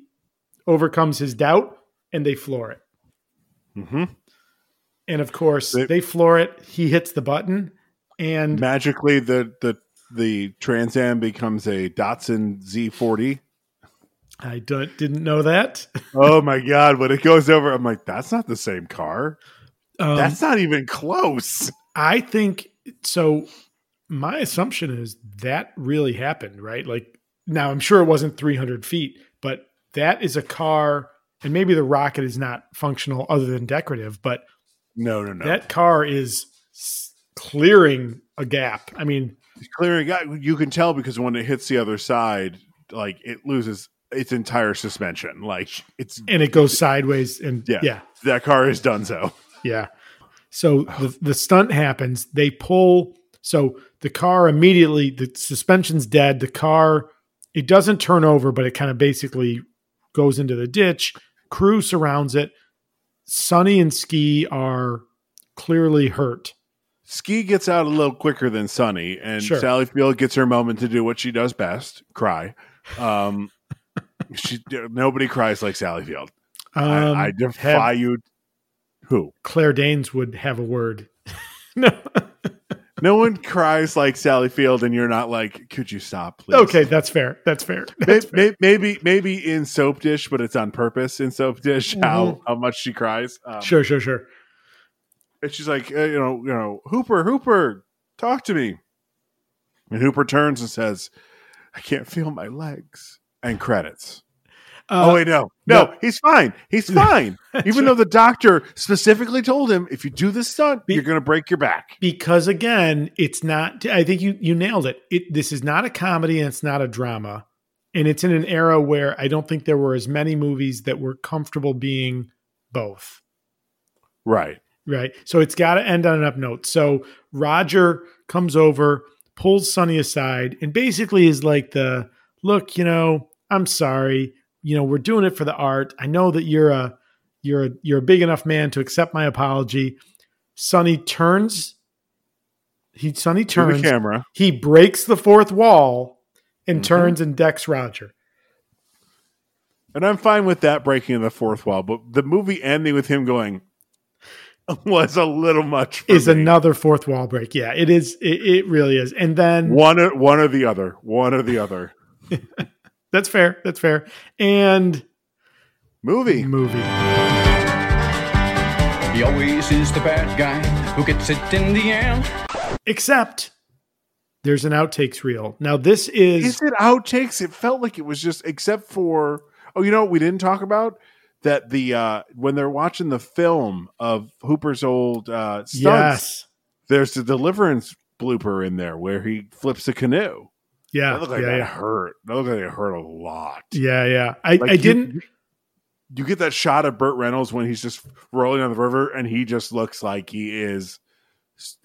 overcomes his doubt and they floor it. Mm-hmm. And of course, They- they, floor it. He hits the button, and Magically, the the the Trans Am becomes a Datsun Z40. I don't, didn't know that. Oh my god! When it goes over, I'm like, that's not the same car. Um, That's not even close. I think so. My assumption is that really happened, right? Like now, I'm sure it wasn't 300 feet, but that is a car, and maybe the rocket is not functional other than decorative, but No, no, no. that car is clearing a gap. I mean, clearing. You can tell because when it hits the other side, like it loses its entire suspension. Like it's and it goes sideways, and Yeah. yeah, that car is done. So Yeah. So the the stunt happens. They pull. So the car immediately the suspension's dead. The car it doesn't turn over, but it kind of basically goes into the ditch. Crew surrounds it. Sonny and Ski are clearly hurt. Ski gets out a little quicker than Sonny, and Sure. Sally Field gets her moment to do what she does best: cry. Um, she nobody cries like Sally Field. Um, I, I defy have- you. Who? Claire Danes would have a word. no. No one cries like Sally Field, and you're not like, could you stop, please? Okay, that's fair. That's fair. That's fair. Maybe, maybe in Soap Dish, but it's on purpose in Soap Dish. How how much she cries? Um, Mm-hmm. Sure, sure, sure. And she's like, uh, you know, you know, Hooper, Hooper, talk to me. And Hooper turns and says, "I can't feel my legs." And credits. Uh, oh wait, no, no, no. he's fine. He's fine. Even though the doctor specifically told him, if you do this stunt, Be- you're going to break your back. because again, it's not. I think you you nailed it. It this is not a comedy and it's not a drama, and it's in an era where I don't think there were as many movies that were comfortable being both. Right. Right. So it's got to end on an up note. So Roger comes over, pulls Sonny aside, and basically is like the look, you know, I'm sorry. You know, we're doing it for the art. I know that you're a you're a you're a big enough man to accept my apology. Sonny turns he Sonny turns the camera. he breaks the fourth wall and Mhm. turns and decks Roger. And I'm fine with that breaking the fourth wall, but the movie ending with him going was a little much. Is me. another fourth wall break. Yeah, it is. It, it really is. And then one or one or the other, one or the other that's fair. That's fair. And movie. movie. He always is the bad guy who gets it in the end. Except there's an outtakes reel. Now this is, Is it outtakes? It felt like it was just except for oh, you know what we didn't talk about that the uh when they're watching the film of Hooper's old uh stunts, yes. there's the deliverance blooper in there where he flips a canoe. Yeah. That looked like yeah, that yeah. hurt. That looked like it hurt a lot. Yeah, yeah. I, Like I you- didn't You get that shot of Burt Reynolds when he's just rolling on the river and he just looks like he is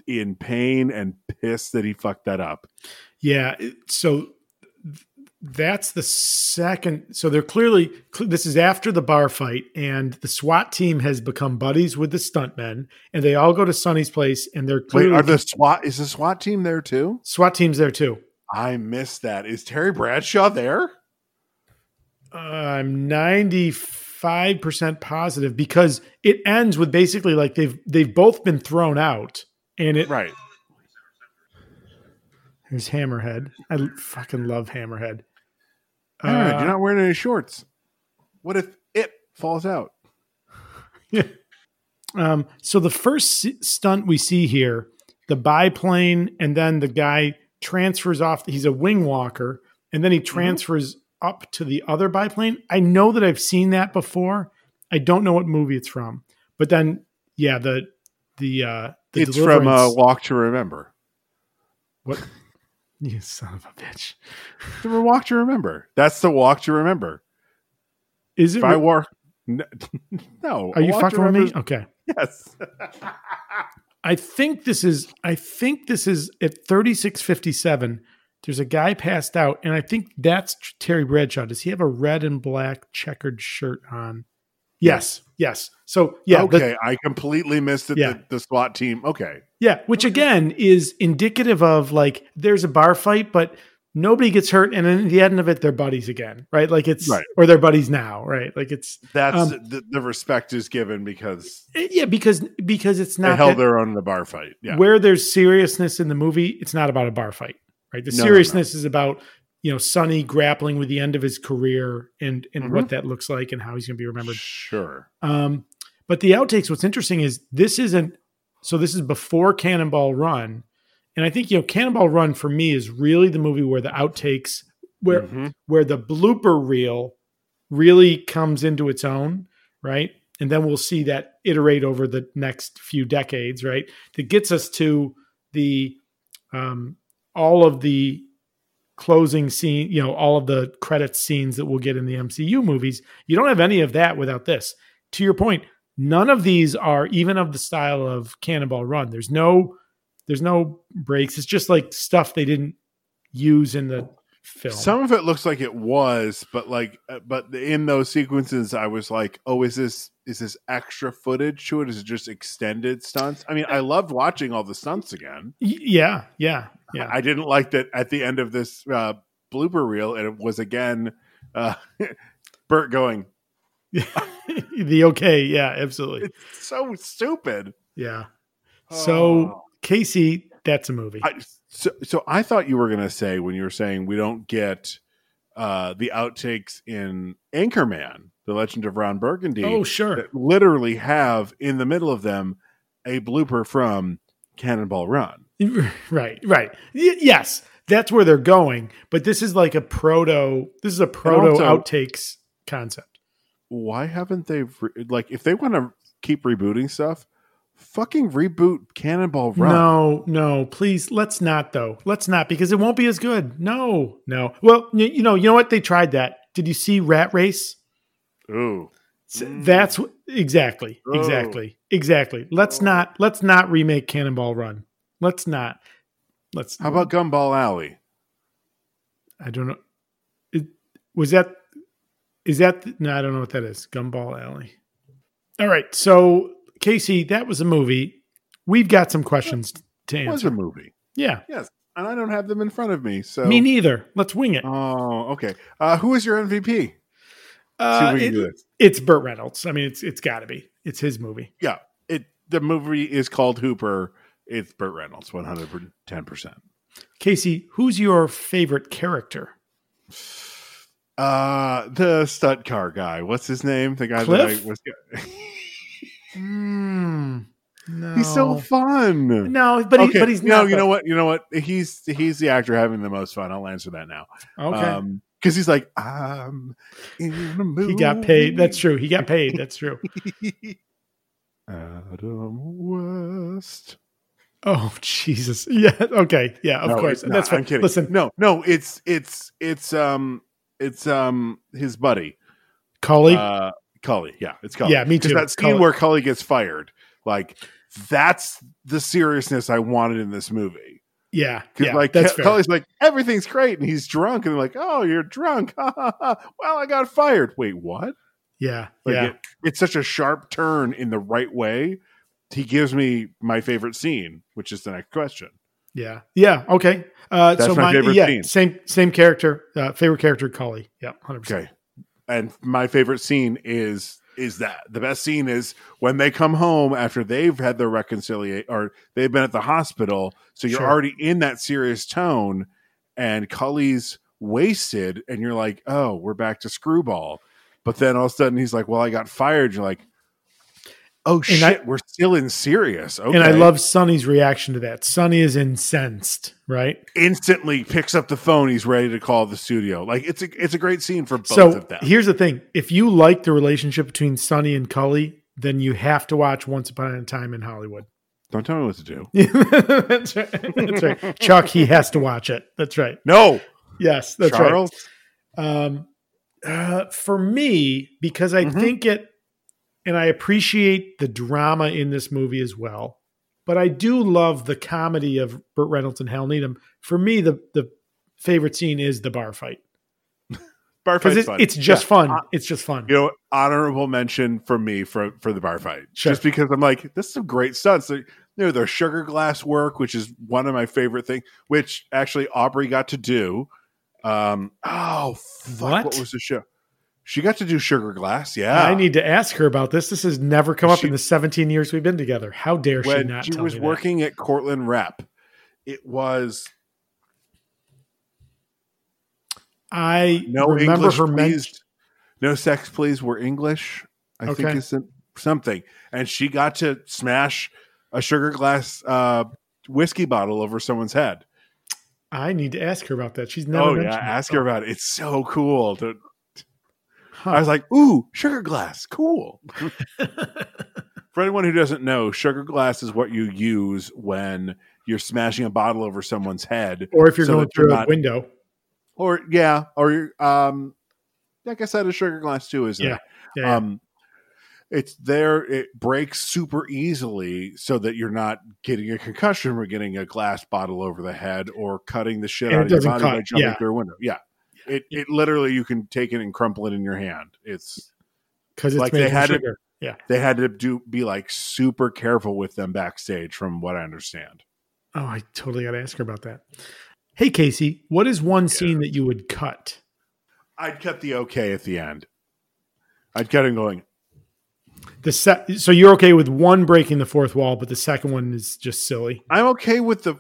in pain and pissed that he fucked that up. Yeah. So that's the second. So they're clearly, this is after the bar fight, and the SWAT team has become buddies with the stuntmen, and they all go to Sonny's place, and they're Wait, are the SWAT is the SWAT team there too? SWAT team's there too. I missed that. Is Terry Bradshaw there? Uh, I'm 95% positive because it ends with basically like they've they've both been thrown out and it Right. there's Hammerhead. I fucking love Hammerhead. Uh, you're not wearing any shorts. What if it falls out? Um, so the first stunt we see here, the biplane, and then the guy transfers off. He's a wing walker, and then he transfers up to the other biplane. I know that I've seen that before. I don't know what movie it's from, but then yeah, the the uh, the it's from uh, Walk to Remember. what? You son of a bitch! The Walk to Remember. That's the Walk to Remember. Is it? If I wore N- no, are you fucking with me? Okay. Yes. I think this is I think this is at 3657. There's a guy passed out, and I think that's Terry Bradshaw. Does he have a red and black checkered shirt on? Yes, yes. So yeah, the- okay, I completely missed it. Yeah. The, the SWAT team. Okay. yeah, which again is indicative of like there's a bar fight, but nobody gets hurt, and then at the end of it, they're buddies again, right? Like it's Right. or they're buddies now, right? Like it's That's Um, the, the respect is given because yeah, because because it's they not held that- their own in the bar fight. Yeah. where there's seriousness in the movie, it's not about a bar fight, right? The No, no, seriousness is about you know Sonny grappling with the end of his career and and Mm-hmm. what that looks like and how he's going to be remembered. Sure. Um, but the outtakes, what's interesting is this isn't so. This is before Cannonball Run, and I think you know Cannonball Run for me is really the movie where the outtakes, where Mhm. where the blooper reel really comes into its own, right? And then we'll see that iterate over the next few decades, right? That gets us to the um, all of the closing scene, you know, all of the credits scenes that we'll get in the MCU movies. You don't have any of that without this. To your point, none of these are even of the style of Cannonball Run. There's no there's no breaks. It's just like stuff they didn't use in the film. Some of it looks like it was, but like, uh, but in those sequences, I was like, "Oh, is this is this extra footage to it? Is it just extended stunts?" I mean, I loved watching all the stunts again. Yeah, yeah, yeah. I didn't like that at the end of this uh, blooper reel, and it was again uh, Bert going, the okay, yeah, absolutely. "It's so stupid." Yeah. So Oh. Casey, that's a movie. I, so, so I thought you were going to say when you were saying we don't get uh, the outtakes in Anchorman, The Legend of Ron Burgundy. oh, sure. that literally have in the middle of them a blooper from Cannonball Run. Right, right. Y- yes. that's where they're going. But this is like a proto. This is a proto also- outtakes concept. Why haven't they re- like if they want to keep rebooting stuff? Fucking reboot Cannonball Run. No, no, please. Let's not though. Let's not because it won't be as good. No, no. Well, y- you know, you know what? They tried that. Did you see Rat Race? Ooh. That's exactly, exactly, exactly. Let's not let's not remake Cannonball Run. Let's not. Let's. How about Gumball Rally? I don't know. It, was that? Is that? No, I don't know what that is. Gumball Rally. All right. So Casey, that was a movie. We've got some questions to answer. It was a movie. Yeah. Yes. And I don't have them in front of me. So Me neither. Let's wing it. Oh, okay. Uh, who is your MVP? Uh, See if we can it- do this. it's Burt Reynolds. I mean, it's it's got to be. It's his movie. Yeah. It the movie is called Hooper. It's Burt Reynolds, one hundred ten percent. Casey, who's your favorite character? Uh the stunt car guy. What's his name? The guy Cliff? that I was Hmm. no, He's so fun. No, but he, but he's no. not. You know what? You know what? He's he's the actor having the most fun. I'll answer that now. Okay. Um, because he's like, I'm in a movie. he got paid. That's true. He got paid. That's true. Adam West. Oh Jesus! Yeah. Okay. Yeah. Of No, course. That's fine. I'm kidding. Listen, no, no, it's it's it's um it's um his buddy. Cully. Uh Cully. Yeah, it's Cully. Yeah, me too. That scene Cully. where Cully gets fired, like that's the seriousness I wanted in this movie. yeah. Because Yeah. like that's. Cully's like everything's great, and he's drunk, and they're like, "Oh, you're drunk." well, I got fired. Wait, what? yeah. Like yeah. it, it's such a sharp turn in the right way. He gives me my favorite scene, which is the next question. Yeah. Yeah. Okay. Uh, That's so my favorite yeah, scene. same same character. Uh, favorite character, Cully. Yeah, hundred percent. Okay. And my favorite scene is is that the best scene is when they come home after they've had their reconciliation or they've been at the hospital. So you're Sure. already in that serious tone, and Cully's wasted, and you're like, oh, we're back to screwball. But then all of a sudden he's like, well, I got fired. You're like, oh shit, I- we're still in serious. Okay. And I love Sonny's reaction to that. Sonny is incensed, right? instantly picks up the phone. He's ready to call the studio. Like it's a it's a great scene for both so of them. here's the thing: if you like the relationship between Sonny and Cully, then you have to watch Once Upon a Time in Hollywood. Don't tell me what to do. that's right. That's right. Chuck, he has to watch it. That's right. No, Yes, that's Charles. right. Um, uh, for me, because I Mhm. think it, and I appreciate the drama in this movie as well, but I do love the comedy of Burt Reynolds and Hal Needham. For me, the the favorite scene is the bar fight Bar fight, fight's it's, just Yeah. fun. Uh, It's just fun. you know, honorable mention for me for for the bar fight, Sure. just because I'm like, this is some great stunts. They- You know, their sugar glass work, which is one of my favorite things, which actually Aubrey got to do. Um, oh, fuck, what? What? was the show? She got to do sugar glass. Yeah, I need to ask her about this. This has never come up She- in the 17 years we've been together. How dare she not she was me that? working at Cortland Rep. It was I no remember English, her. No sex, please. Were English. I think it's something. And she got to smash a sugar glass uh, whiskey bottle over someone's head. I need to ask her about that. She's never oh yeah, mentioned ask her about it. It's so cool. To, Huh. I was like, "Ooh, sugar glass, cool." For anyone who doesn't know, sugar glass is what you use when you're smashing a bottle over someone's head, or if you're so going that you're through a window. or yeah, or um, like I said, a sugar glass too, isn't Yeah. it? Yeah. Um, it's there. It breaks super easily, so that you're not getting a concussion or getting a glass bottle over the head or cutting the shit And out of your body by jumping yeah. through a window. Yeah, it it literally you can take it and crumple it in your hand. It's because it's like made they had to- sugar. yeah. they had to do be like super careful with them backstage, from what I understand. Oh, I totally got to ask her about that. Hey, Casey, what is one scene that you would cut? I'd cut the okay at the end. I'd cut him going. The set. So you're okay with one breaking the fourth wall, but the second one is just silly. I'm okay with the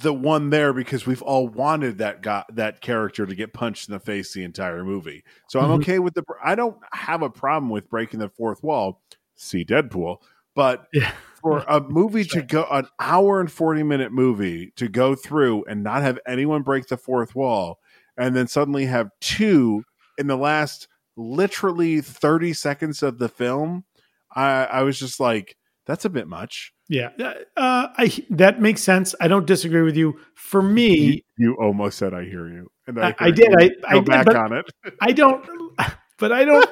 the one there because we've all wanted that guy that character to get punched in the face the entire movie. So I'm Mhm. okay with the. I don't have a problem with breaking the fourth wall. See Deadpool, but Yeah. for a movie to go an hour and 40 minute movie to go through and not have anyone break the fourth wall and then suddenly have two in the last literally 30 seconds of the film i i was just like that's a bit much Yeah, uh, I that makes sense. I don't disagree with you. For me, you almost said i hear you and I- i, I did, you. I- go I back but- on it I don't. But I don't.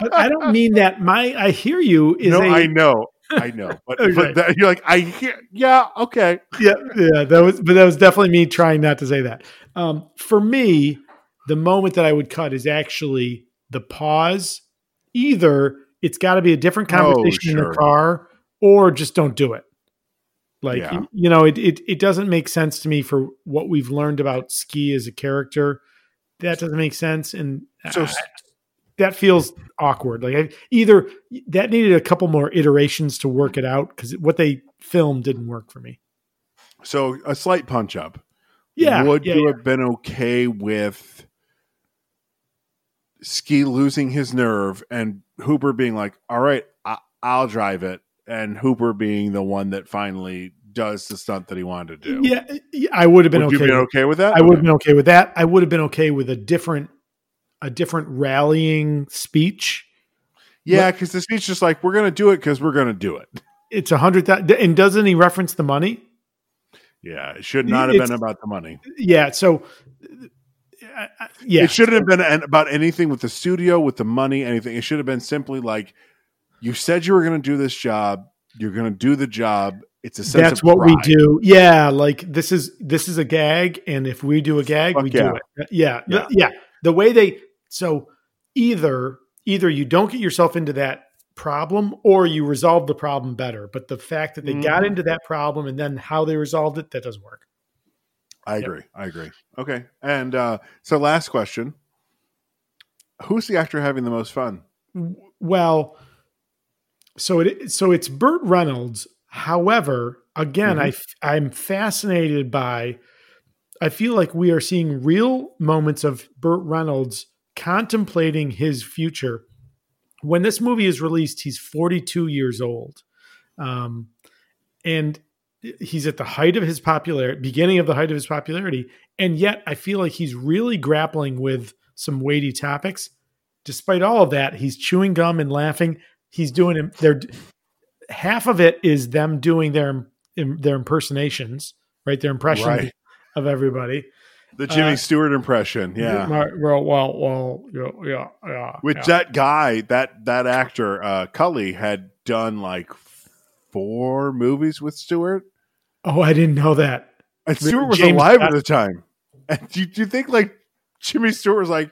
but I don't mean that. My I hear you is no a i know i know but, Okay. but that, you're like i hear yeah okay yeah yeah that was but that was definitely me trying not to say that. Um, for me, the moment that I would cut is actually the pause. Either it's got to be a different Oh, conversation in the car, or just don't do it. Like Yeah. you, know, it, it it doesn't make sense to me for what we've learned about Ski as a character. That doesn't make sense, and so I- that feels awkward. Like I, either that needed a couple more iterations to work it out because what they filmed didn't work for me. so a slight punch up Yeah, would yeah, you yeah. have been okay with Ski losing his nerve and Hooper being like, "All right, I- I'll drive it," and Hooper being the one that finally does the stunt that he wanted to do? Yeah, I would have been would okay. been with- okay with that? I would have Okay. been okay with that. I would have been okay with a different, a different rallying speech. Yeah, because the speech is like, "We're going to do it because we're going to do it." It's a hundred thousand, and doesn't he reference the money? Yeah, it should not have It's- been about the money. Yeah. So, uh, uh, yeah, It shouldn't have been about anything with the studio, with the money, anything. It should have been simply like, "You said you were going to do this job. You're going to do the job." It's a sense that's of what we do. Yeah, like this is this is a gag, and if we do a gag, Fuck we yeah. do it. Yeah, Yeah. yeah. The way they so either either you don't get yourself into that problem or you resolve the problem better. But the fact that they got Mhm. into that problem and then how they resolved it, that doesn't work. I Yep. agree. I agree. Okay. And uh, so, last question: Who's the actor having the most fun? Well, so it so it's Burt Reynolds. However, again, I I'm fascinated by. I feel like we are seeing real moments of Burt Reynolds contemplating his future. When this movie is released, he's 42 years old, um, and he's at the height of his popularity, beginning of the height of his popularity, and yet I feel like he's really grappling with some weighty topics despite all of that, he's chewing gum and laughing. He's doing it. They're half of it is them doing their their impersonations, right? Their impression Right. of everybody. The Jimmy Uh, Stewart impression. Yeah. Well, well, well, yeah, yeah, yeah. Which yeah. that guy, that that actor, uh, Cully, had done like four movies with Stewart, Oh, I didn't know that. and Stewart was James alive Scott- at the time. And do, do you think like Jimmy Stewart was like,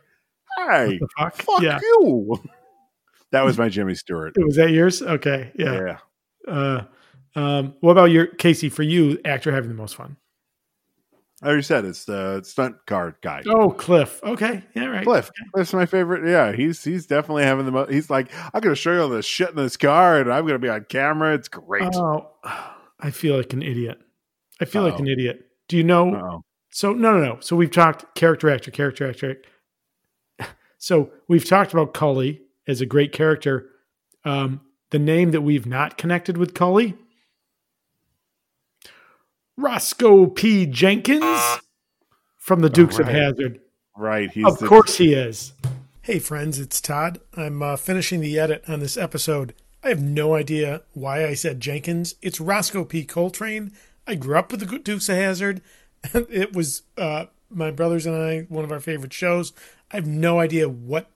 "Hey, fuck? fuck yeah. you"? That was my Jimmy Stewart. Was that yours? Okay. Yeah. yeah. Uh, um, what about your Casey? For you, actor having the most fun? I already said it's the stunt car guy. Oh, Cliff. Okay. Yeah. Right. Cliff. Cliff's my favorite. Yeah, he's he's definitely having the most. He's like, I'm going to show you all this shit in this car, and I'm going to be on camera. It's great. Oh, I feel like an idiot. I feel like Uh-oh. an idiot. Do you know? Uh-oh. So no, no, no. So we've talked character actor, character actor. So we've talked about Cully as a great character. Um, the name that we've not connected with Cully, Roscoe P. Jenkins from the Dukes of right. Hazzard. Right. He's Of the- course he is. Hey, friends, it's Todd. I'm uh, finishing the edit on this episode. I have no idea why I said Jenkins. It's Roscoe P. Coltrane. I grew up with the Dukes of Hazzard. it was uh, my brothers and I one of our favorite shows. I have no idea what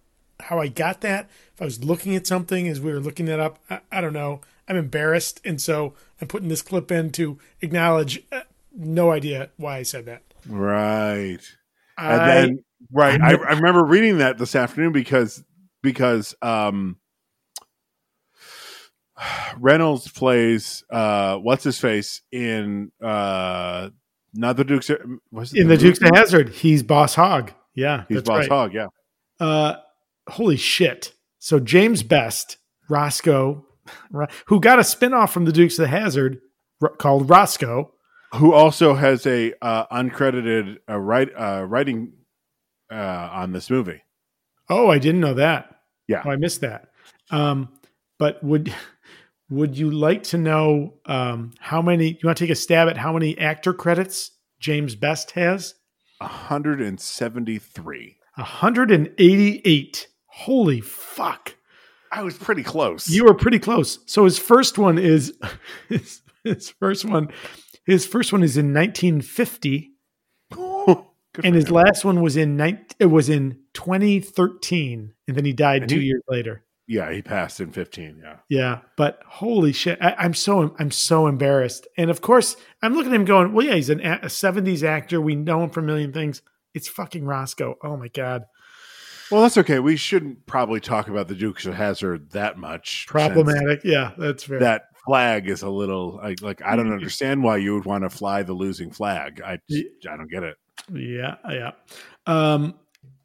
how I got that. If I was looking at something as we were looking that up, I, I don't know. I'm embarrassed, and so I'm putting this clip in to acknowledge. Uh, no idea why I said that. Right. And then right, I, I'm- remember reading that this afternoon because because um Reynolds plays uh what's his face in uh not the Dukes was it in the Dukes of? Hazzard, he's Boss Hogg. Yeah, He's Boss right. Hogg, yeah. Uh, holy shit! So James Best, Roscoe, who got a spinoff from the Dukes of the Hazzard called Roscoe. Who also has a uh uncredited uh, write uh writing uh on this movie. Oh, I didn't know that. Yeah. Oh, I missed that. Um, but would Would you like to know um, how many? You want to take a stab at how many actor credits James Best has? 173. 188. Holy fuck. I was pretty close. You were pretty close. So his first one is his, his first one his first one is in 1950 Good and his him. last one was in 19, it was in 2013 and then he died And 2 he- years later. Yeah, he passed in 15. Yeah. Yeah, but holy shit, I, I'm so I'm so embarrassed. And of course, I'm looking at him going, "Well, yeah, he's an, a 70s actor. We know him for a million things. It's fucking Roscoe. Oh my god, Well, that's okay. We shouldn't probably talk about the Dukes of Hazzard that much. problematic. Yeah, that's fair. That flag is a little like, like I don't understand why you would want to fly the losing flag. I I don't get it. Yeah, yeah. Um,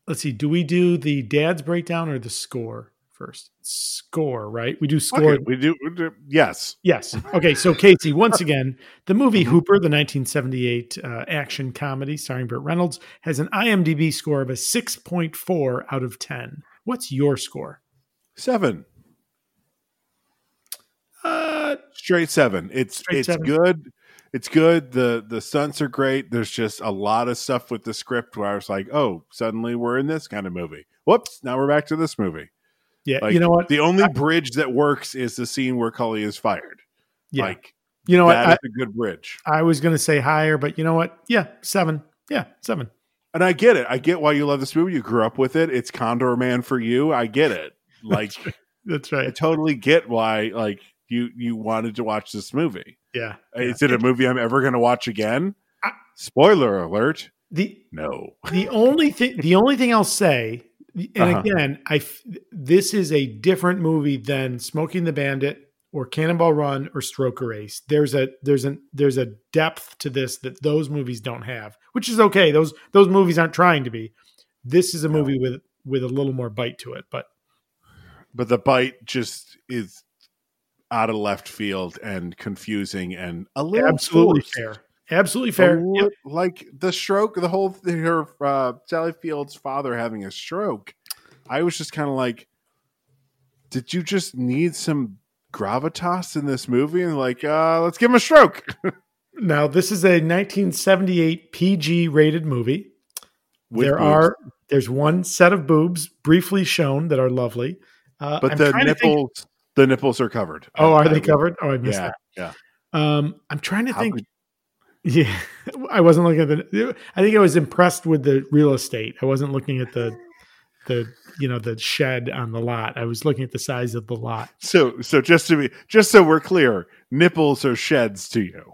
let's see. Do we do the dad's breakdown or the score first? Score, right? We do score. Okay, we do, we do- Yes. Yes. Okay. So, Casey, once again, the movie Hooper, the 1978 uh, action comedy starring Burt Reynolds, has an IMDb score of a 6.4 out of 10. What's your score? Seven. Uh, Straight seven. It's Straight it's seven. good. It's good. The the stunts are great. There's just a lot of stuff with the script where I was like, oh, suddenly we're in this kind of movie. Whoops, now we're back to this movie. Yeah. Like you know what? The only bridge that works is the scene where Cully is fired. Yeah. Like you know what? that I, is a good bridge. I was going to say higher, but you know what? Yeah, seven. Yeah, seven. And I get it. I get why you love this movie. You grew up with it. It's Condorman for you. I get it. Like That's I right. I totally get why like you you wanted to watch this movie. Yeah. Uh, is it a movie I'm ever going to watch again? I- Spoiler alert. The No. the only thing the only thing I'll say, and Uh-huh. again, I f- this is a different movie than Smokey and the Bandit or Cannonball Run or Stroker Ace. There's a there's a there's a depth to this that those movies don't have, which is okay. Those those movies aren't trying to be. This is a movie with with a little more bite to it, but But the bite just is out of left field and confusing and a little absolutely forced. fair. Absolutely fair. Yep. Like the stroke, the whole her uh, Sally Field's father having a stroke. I was just kind of like, did you just need some gravitas in this movie? And like, uh, let's give him a stroke. Now, this is a 1978 PG rated movie. With there boobs. are there's one set of boobs briefly shown that are lovely. Uh, but I'm the to think- nipples, the nipples are covered. oh, are I they would- covered? Oh, I missed Yeah, that. yeah. Um, I'm trying to How think. could- Yeah, I wasn't looking at the. I think I was impressed with the real estate. I wasn't looking at the the you know the shed on the lot. I was looking at the size of the lot. So, so just to be, just so we're clear, nipples are sheds to you.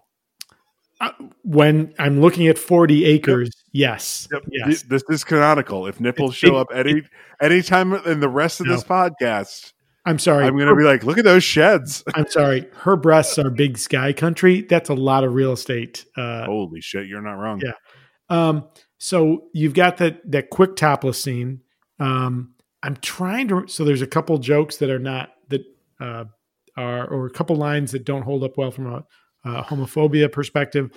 Uh, when I'm looking at 40 acres, yes, yes, Th- This is canonical. If nipples show big- up any any time in the rest of No. this podcast, I'm sorry. I'm going to be like, look at those sheds. I'm sorry. Her breasts are big sky country. That's a lot of real estate. Uh, Holy shit, you're not wrong. Yeah. um, so you've got that that quick topless scene. Um, I'm trying to. So there's a couple jokes that are not that uh, are, or a couple lines that don't hold up well from a, a homophobia perspective.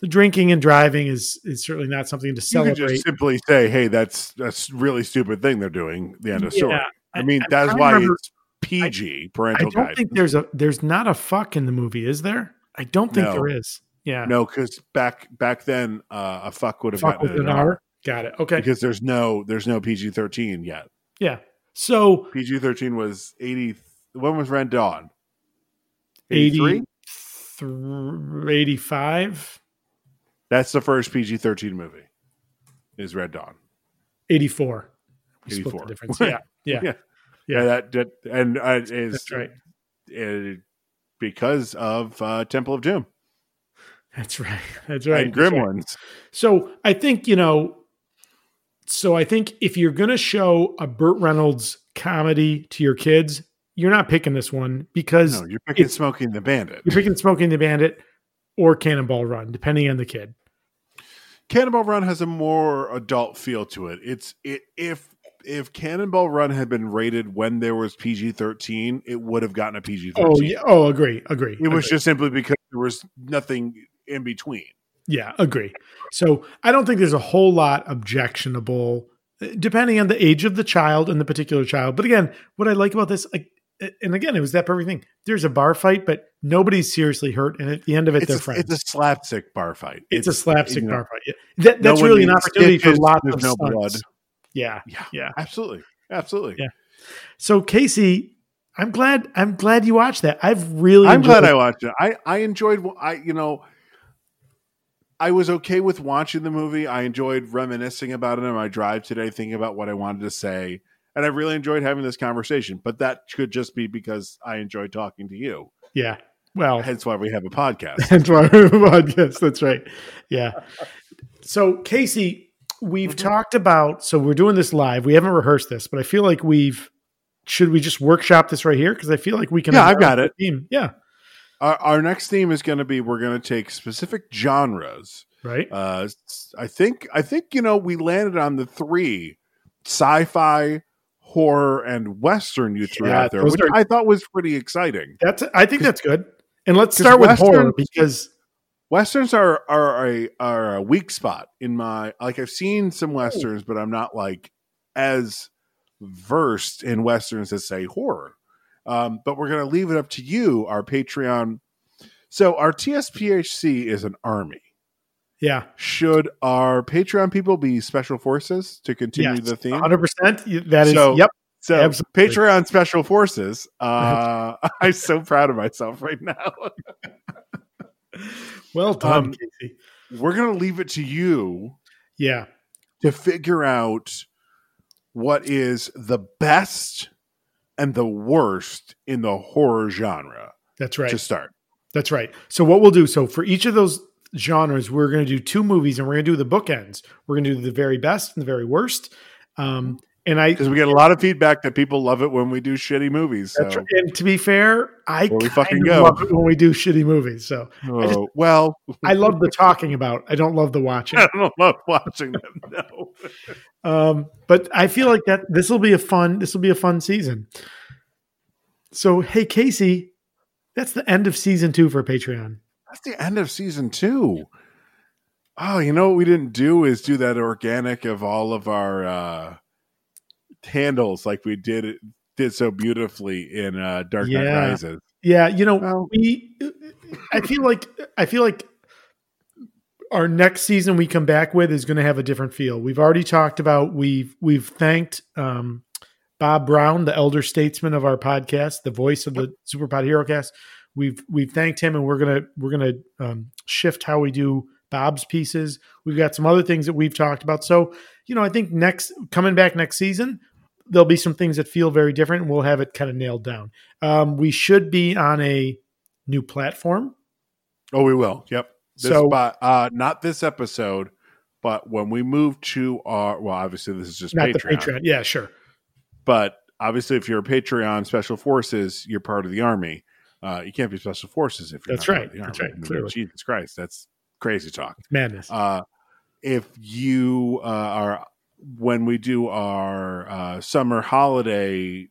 The drinking and driving is is certainly not something to You celebrate. could just simply say, "Hey, that's that's really stupid thing they're doing." The end of story. I mean, I'm that's to why remember- it's PG parental. I don't guide. think there's a there's not a fuck in the movie, is there? I don't think No. there is. Yeah, No, because back back then, uh, a fuck would have fuck gotten an an R R. Got it. Okay. because there's no there's no PG thirteen yet. yeah. So PG thirteen was eighty. When was Red Dawn? 80, 83? 85, That's the first PG thirteen movie. Is Red Dawn? Eighty four. Eighty four. Yeah. Yeah. Yeah. Yeah, that, that and uh, is That's right. uh, because of uh, Temple of Doom That's right. That's right. and That's right. So I think, you know, so I think if you're going to show a Burt Reynolds comedy to your kids, you're not picking this one because No, you're picking Smokey and the Bandit. you're picking Smokey and the Bandit or Cannonball Run, depending on the kid. Cannonball Run has a more adult feel to it. It's it if if Cannonball Run had been rated when there was PG thirteen, it would have gotten a PG thirteen. Oh, yeah. Oh, agree. Agree. It was agree. just simply because there was nothing in between. Yeah, agree. So I don't think there's a whole lot objectionable, eh, depending on the age of the child and the particular child. But again, what I like about this, like eh, and again, it was that perfect thing. There's a bar fight, but nobody's seriously hurt, and at the end of it, It's they're a, friends. it's a slapstick bar fight. It's a slapstick you know, bar fight. Yeah. That, that's no really an opportunity for lots of no stunts. blood. Yeah, Yeah, yeah. absolutely, absolutely. Yeah. So Casey, I'm glad. I'm glad you watched that. I've really. I'm glad I watched it. I I enjoyed. I you know, I was okay with watching the movie. I enjoyed reminiscing about it on my drive today, thinking about what I wanted to say, and I really enjoyed having this conversation. But that could just be because I enjoyed talking to you. Yeah. Well, Hence why we have a podcast. That's why we have a podcast. That's right. Yeah. So, Casey, we've Mm-hmm. talked about. So we're doing this live. We haven't rehearsed this, but I feel like we've. Should we just workshop this right here? Because I feel like we can. Yeah, I've got it. Theme. Yeah. our, our next theme is going to be we're going to take specific genres. Right. Uh, I think I think you know we landed on the three: sci-fi, horror, and western. You threw Yeah, out there, which are- I thought was pretty exciting. That's. I think that's good. And let's start with horror because Westerns are are a are a weak spot in my like. I've seen some westerns, but I'm not like as versed in westerns as say horror. Um, but we're going to leave it up to you, our Patreon. So our TSPHC is an army. yeah, Should our Patreon people be special forces to continue yes, the theme? 100. percent That is. So- yep. So Absolutely. Patreon special forces. Uh, I'm so proud of myself right now. Well done, Um, Casey. We're going to leave it to you Yeah. to figure out what is the best and the worst in the horror genre That's right. to start. That's right. So what we'll do, so for each of those genres, we're going to do two movies, and we're going to do the bookends. We're going to do the very best and the very worst. Um, and I, Because we get a lot of feedback that people love it when we do shitty movies. So, right. and to be fair, I we fucking go. love it when we do shitty movies. So I, just, Oh, well, I love the talking about. I don't love the watching. I don't love watching them. No. Um, but I feel like that this will be a fun. This will be a fun season. So hey, Casey, that's the end of season two for Patreon. That's the end of season two. Oh, you know what we didn't do is do that organic of all of our uh handles like we did did so beautifully in uh Dark Knight Yeah. Rises. Yeah, you know, Well- we I feel like I feel like our next season we come back with is going to have a different feel. We've already talked about we've we've thanked um, Bob Brown, the elder statesman of our podcast, the voice of the Superpod Hero Cast. We've we've thanked him, and we're gonna we're gonna um, shift how we do Bob's pieces. We've got some other things that we've talked about. So you know, I think next coming back next season, there'll be some things that feel very different, and we'll have it kind of nailed down. Um, we should be on a new platform. Oh, we will. Yep. This, So- but uh not this episode, but when we move to our well, obviously this is just Not Patreon, the Patreon. Yeah, sure. but obviously if you're a Patreon special forces, you're part of the army. Uh, you can't be special forces if you're That's right. That's right. I mean, Clearly. Jesus Christ, that's crazy talk. It's Madness. Uh, if you uh, are when we do our uh, summer holiday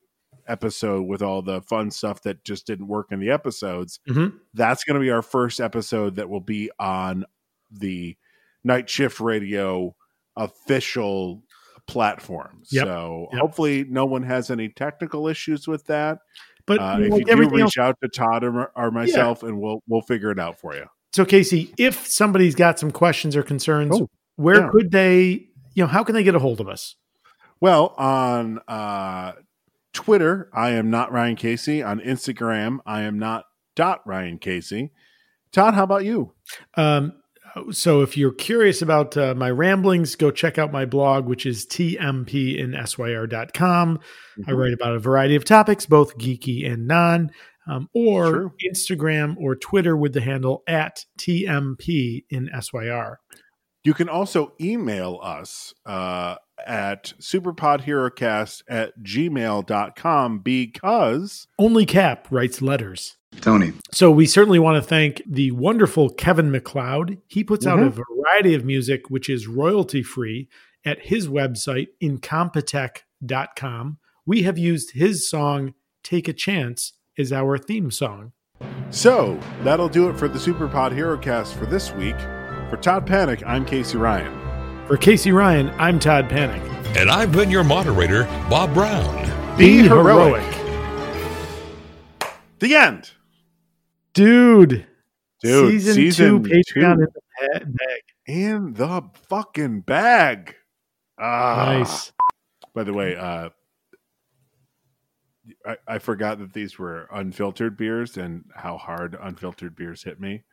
episode with all the fun stuff that just didn't work in the episodes, Mhm. that's going to be our first episode that will be on the Night Shift Radio official platform. Yep. So Yep. hopefully, no one has any technical issues with that. But Uh, if like you do, reach else, out to Todd or, or myself, and we'll we'll figure it out for you. so Casey, if somebody's got some questions or concerns, Oh, where yeah. could they? You know, how can they get a hold of us? Well, on uh, Twitter, I am not Ryan Casey. On Instagram, I am not dot Ryan Casey. Todd, how about you? Um, so if you're curious about uh, my ramblings, go check out my blog, which is tmpinsyr.com. I write about a variety of topics, both geeky and non, um, or Sure. Instagram or Twitter with the handle at tmp in syr. You can also email us uh, at superpodherocast at gmail.com because Only Cap writes letters. Tony. So we certainly want to thank the wonderful Kevin MacLeod. He puts out a Mhm. variety of music which is royalty free at his website incompetech.com. We have used his song Take a Chance as our theme song. so that'll do it for the Superpod HeroCast for this week. For Todd Panek, I'm Casey Ryan. For Casey Ryan, I'm Todd Panek. And I've been your moderator, Bob Brown. Be heroic. The end. dude. Dude, season, season two, Patreon two. in the pa- bag. In the fucking bag. Ah. Nice. By the way, uh, I, I forgot that these were unfiltered beers and how hard unfiltered beers hit me.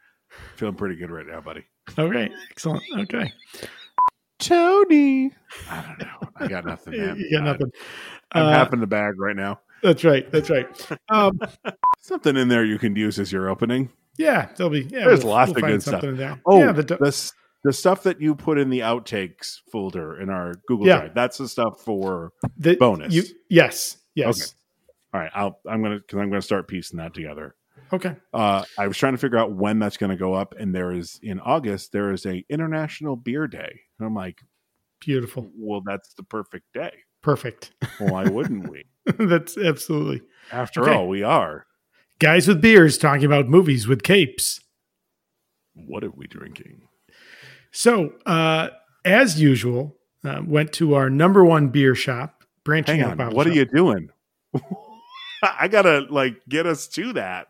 Feeling pretty good right now, buddy. Okay, excellent. Okay, Tony. I don't know. I got nothing, man. you got nothing. I'm Uh, half in the bag right now. That's right. That's right. Um, Something in there you can use as your opening. yeah, there'll be. Yeah, There's we'll- lots we'll of good stuff. in there. Oh, yeah, the, the, the stuff that you put in the outtakes folder in our Google Yeah. Drive. That's the stuff for. the bonus. You, yes, yes. All right, I'll, I'm gonna because I'm gonna start piecing that together. Okay. Uh, I was trying to figure out when that's going to go up, and there is in August there is a International Beer Day, and I'm like, Beautiful. well, that's the perfect day. Perfect. Why wouldn't we? That's absolutely. After Okay. all, we are. Guys with beers talking about movies with capes. What are we drinking? So, uh, as usual, uh, went to our number one beer shop, branching Hang out on, what are you doing? I gotta like get us to that.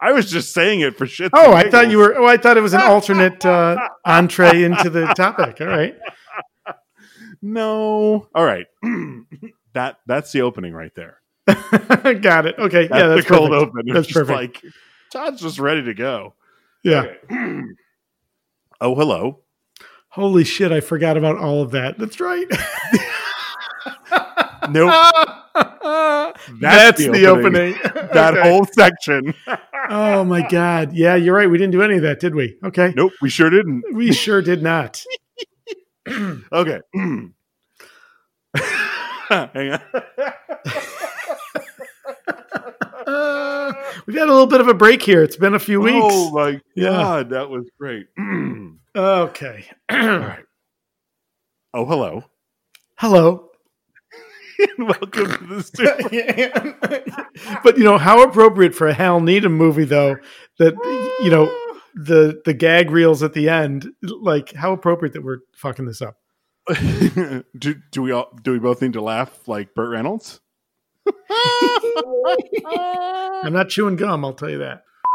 I was just saying it for shit. Oh, I thought you were. Oh, I thought it was an alternate uh, entree into the topic. All right. No. All right. that that's the opening right there. Got it. Okay. That's yeah, that's the cold open. It's That's just perfect. like Todd's just ready to go. yeah. Okay. oh, hello. Holy shit! I forgot about all of that. That's right. Nope. That's, the, opening. that Okay. whole section. Oh my god! Yeah, you're right. We didn't do any of that, did we? Okay. nope, we sure didn't. We sure did not. Okay. Hang on. Uh, we've had a little bit of a break here. It's been a few weeks. Oh my Yeah. god, that was great. Okay. All right. Oh, hello. Hello. Welcome to the studio. but you know how appropriate for a Hal Needham movie, though. That you know the the gag reels at the end. Like how appropriate that we're fucking this up. do, do we all do we both need to laugh like Burt Reynolds? I'm not chewing gum. I'll tell you that.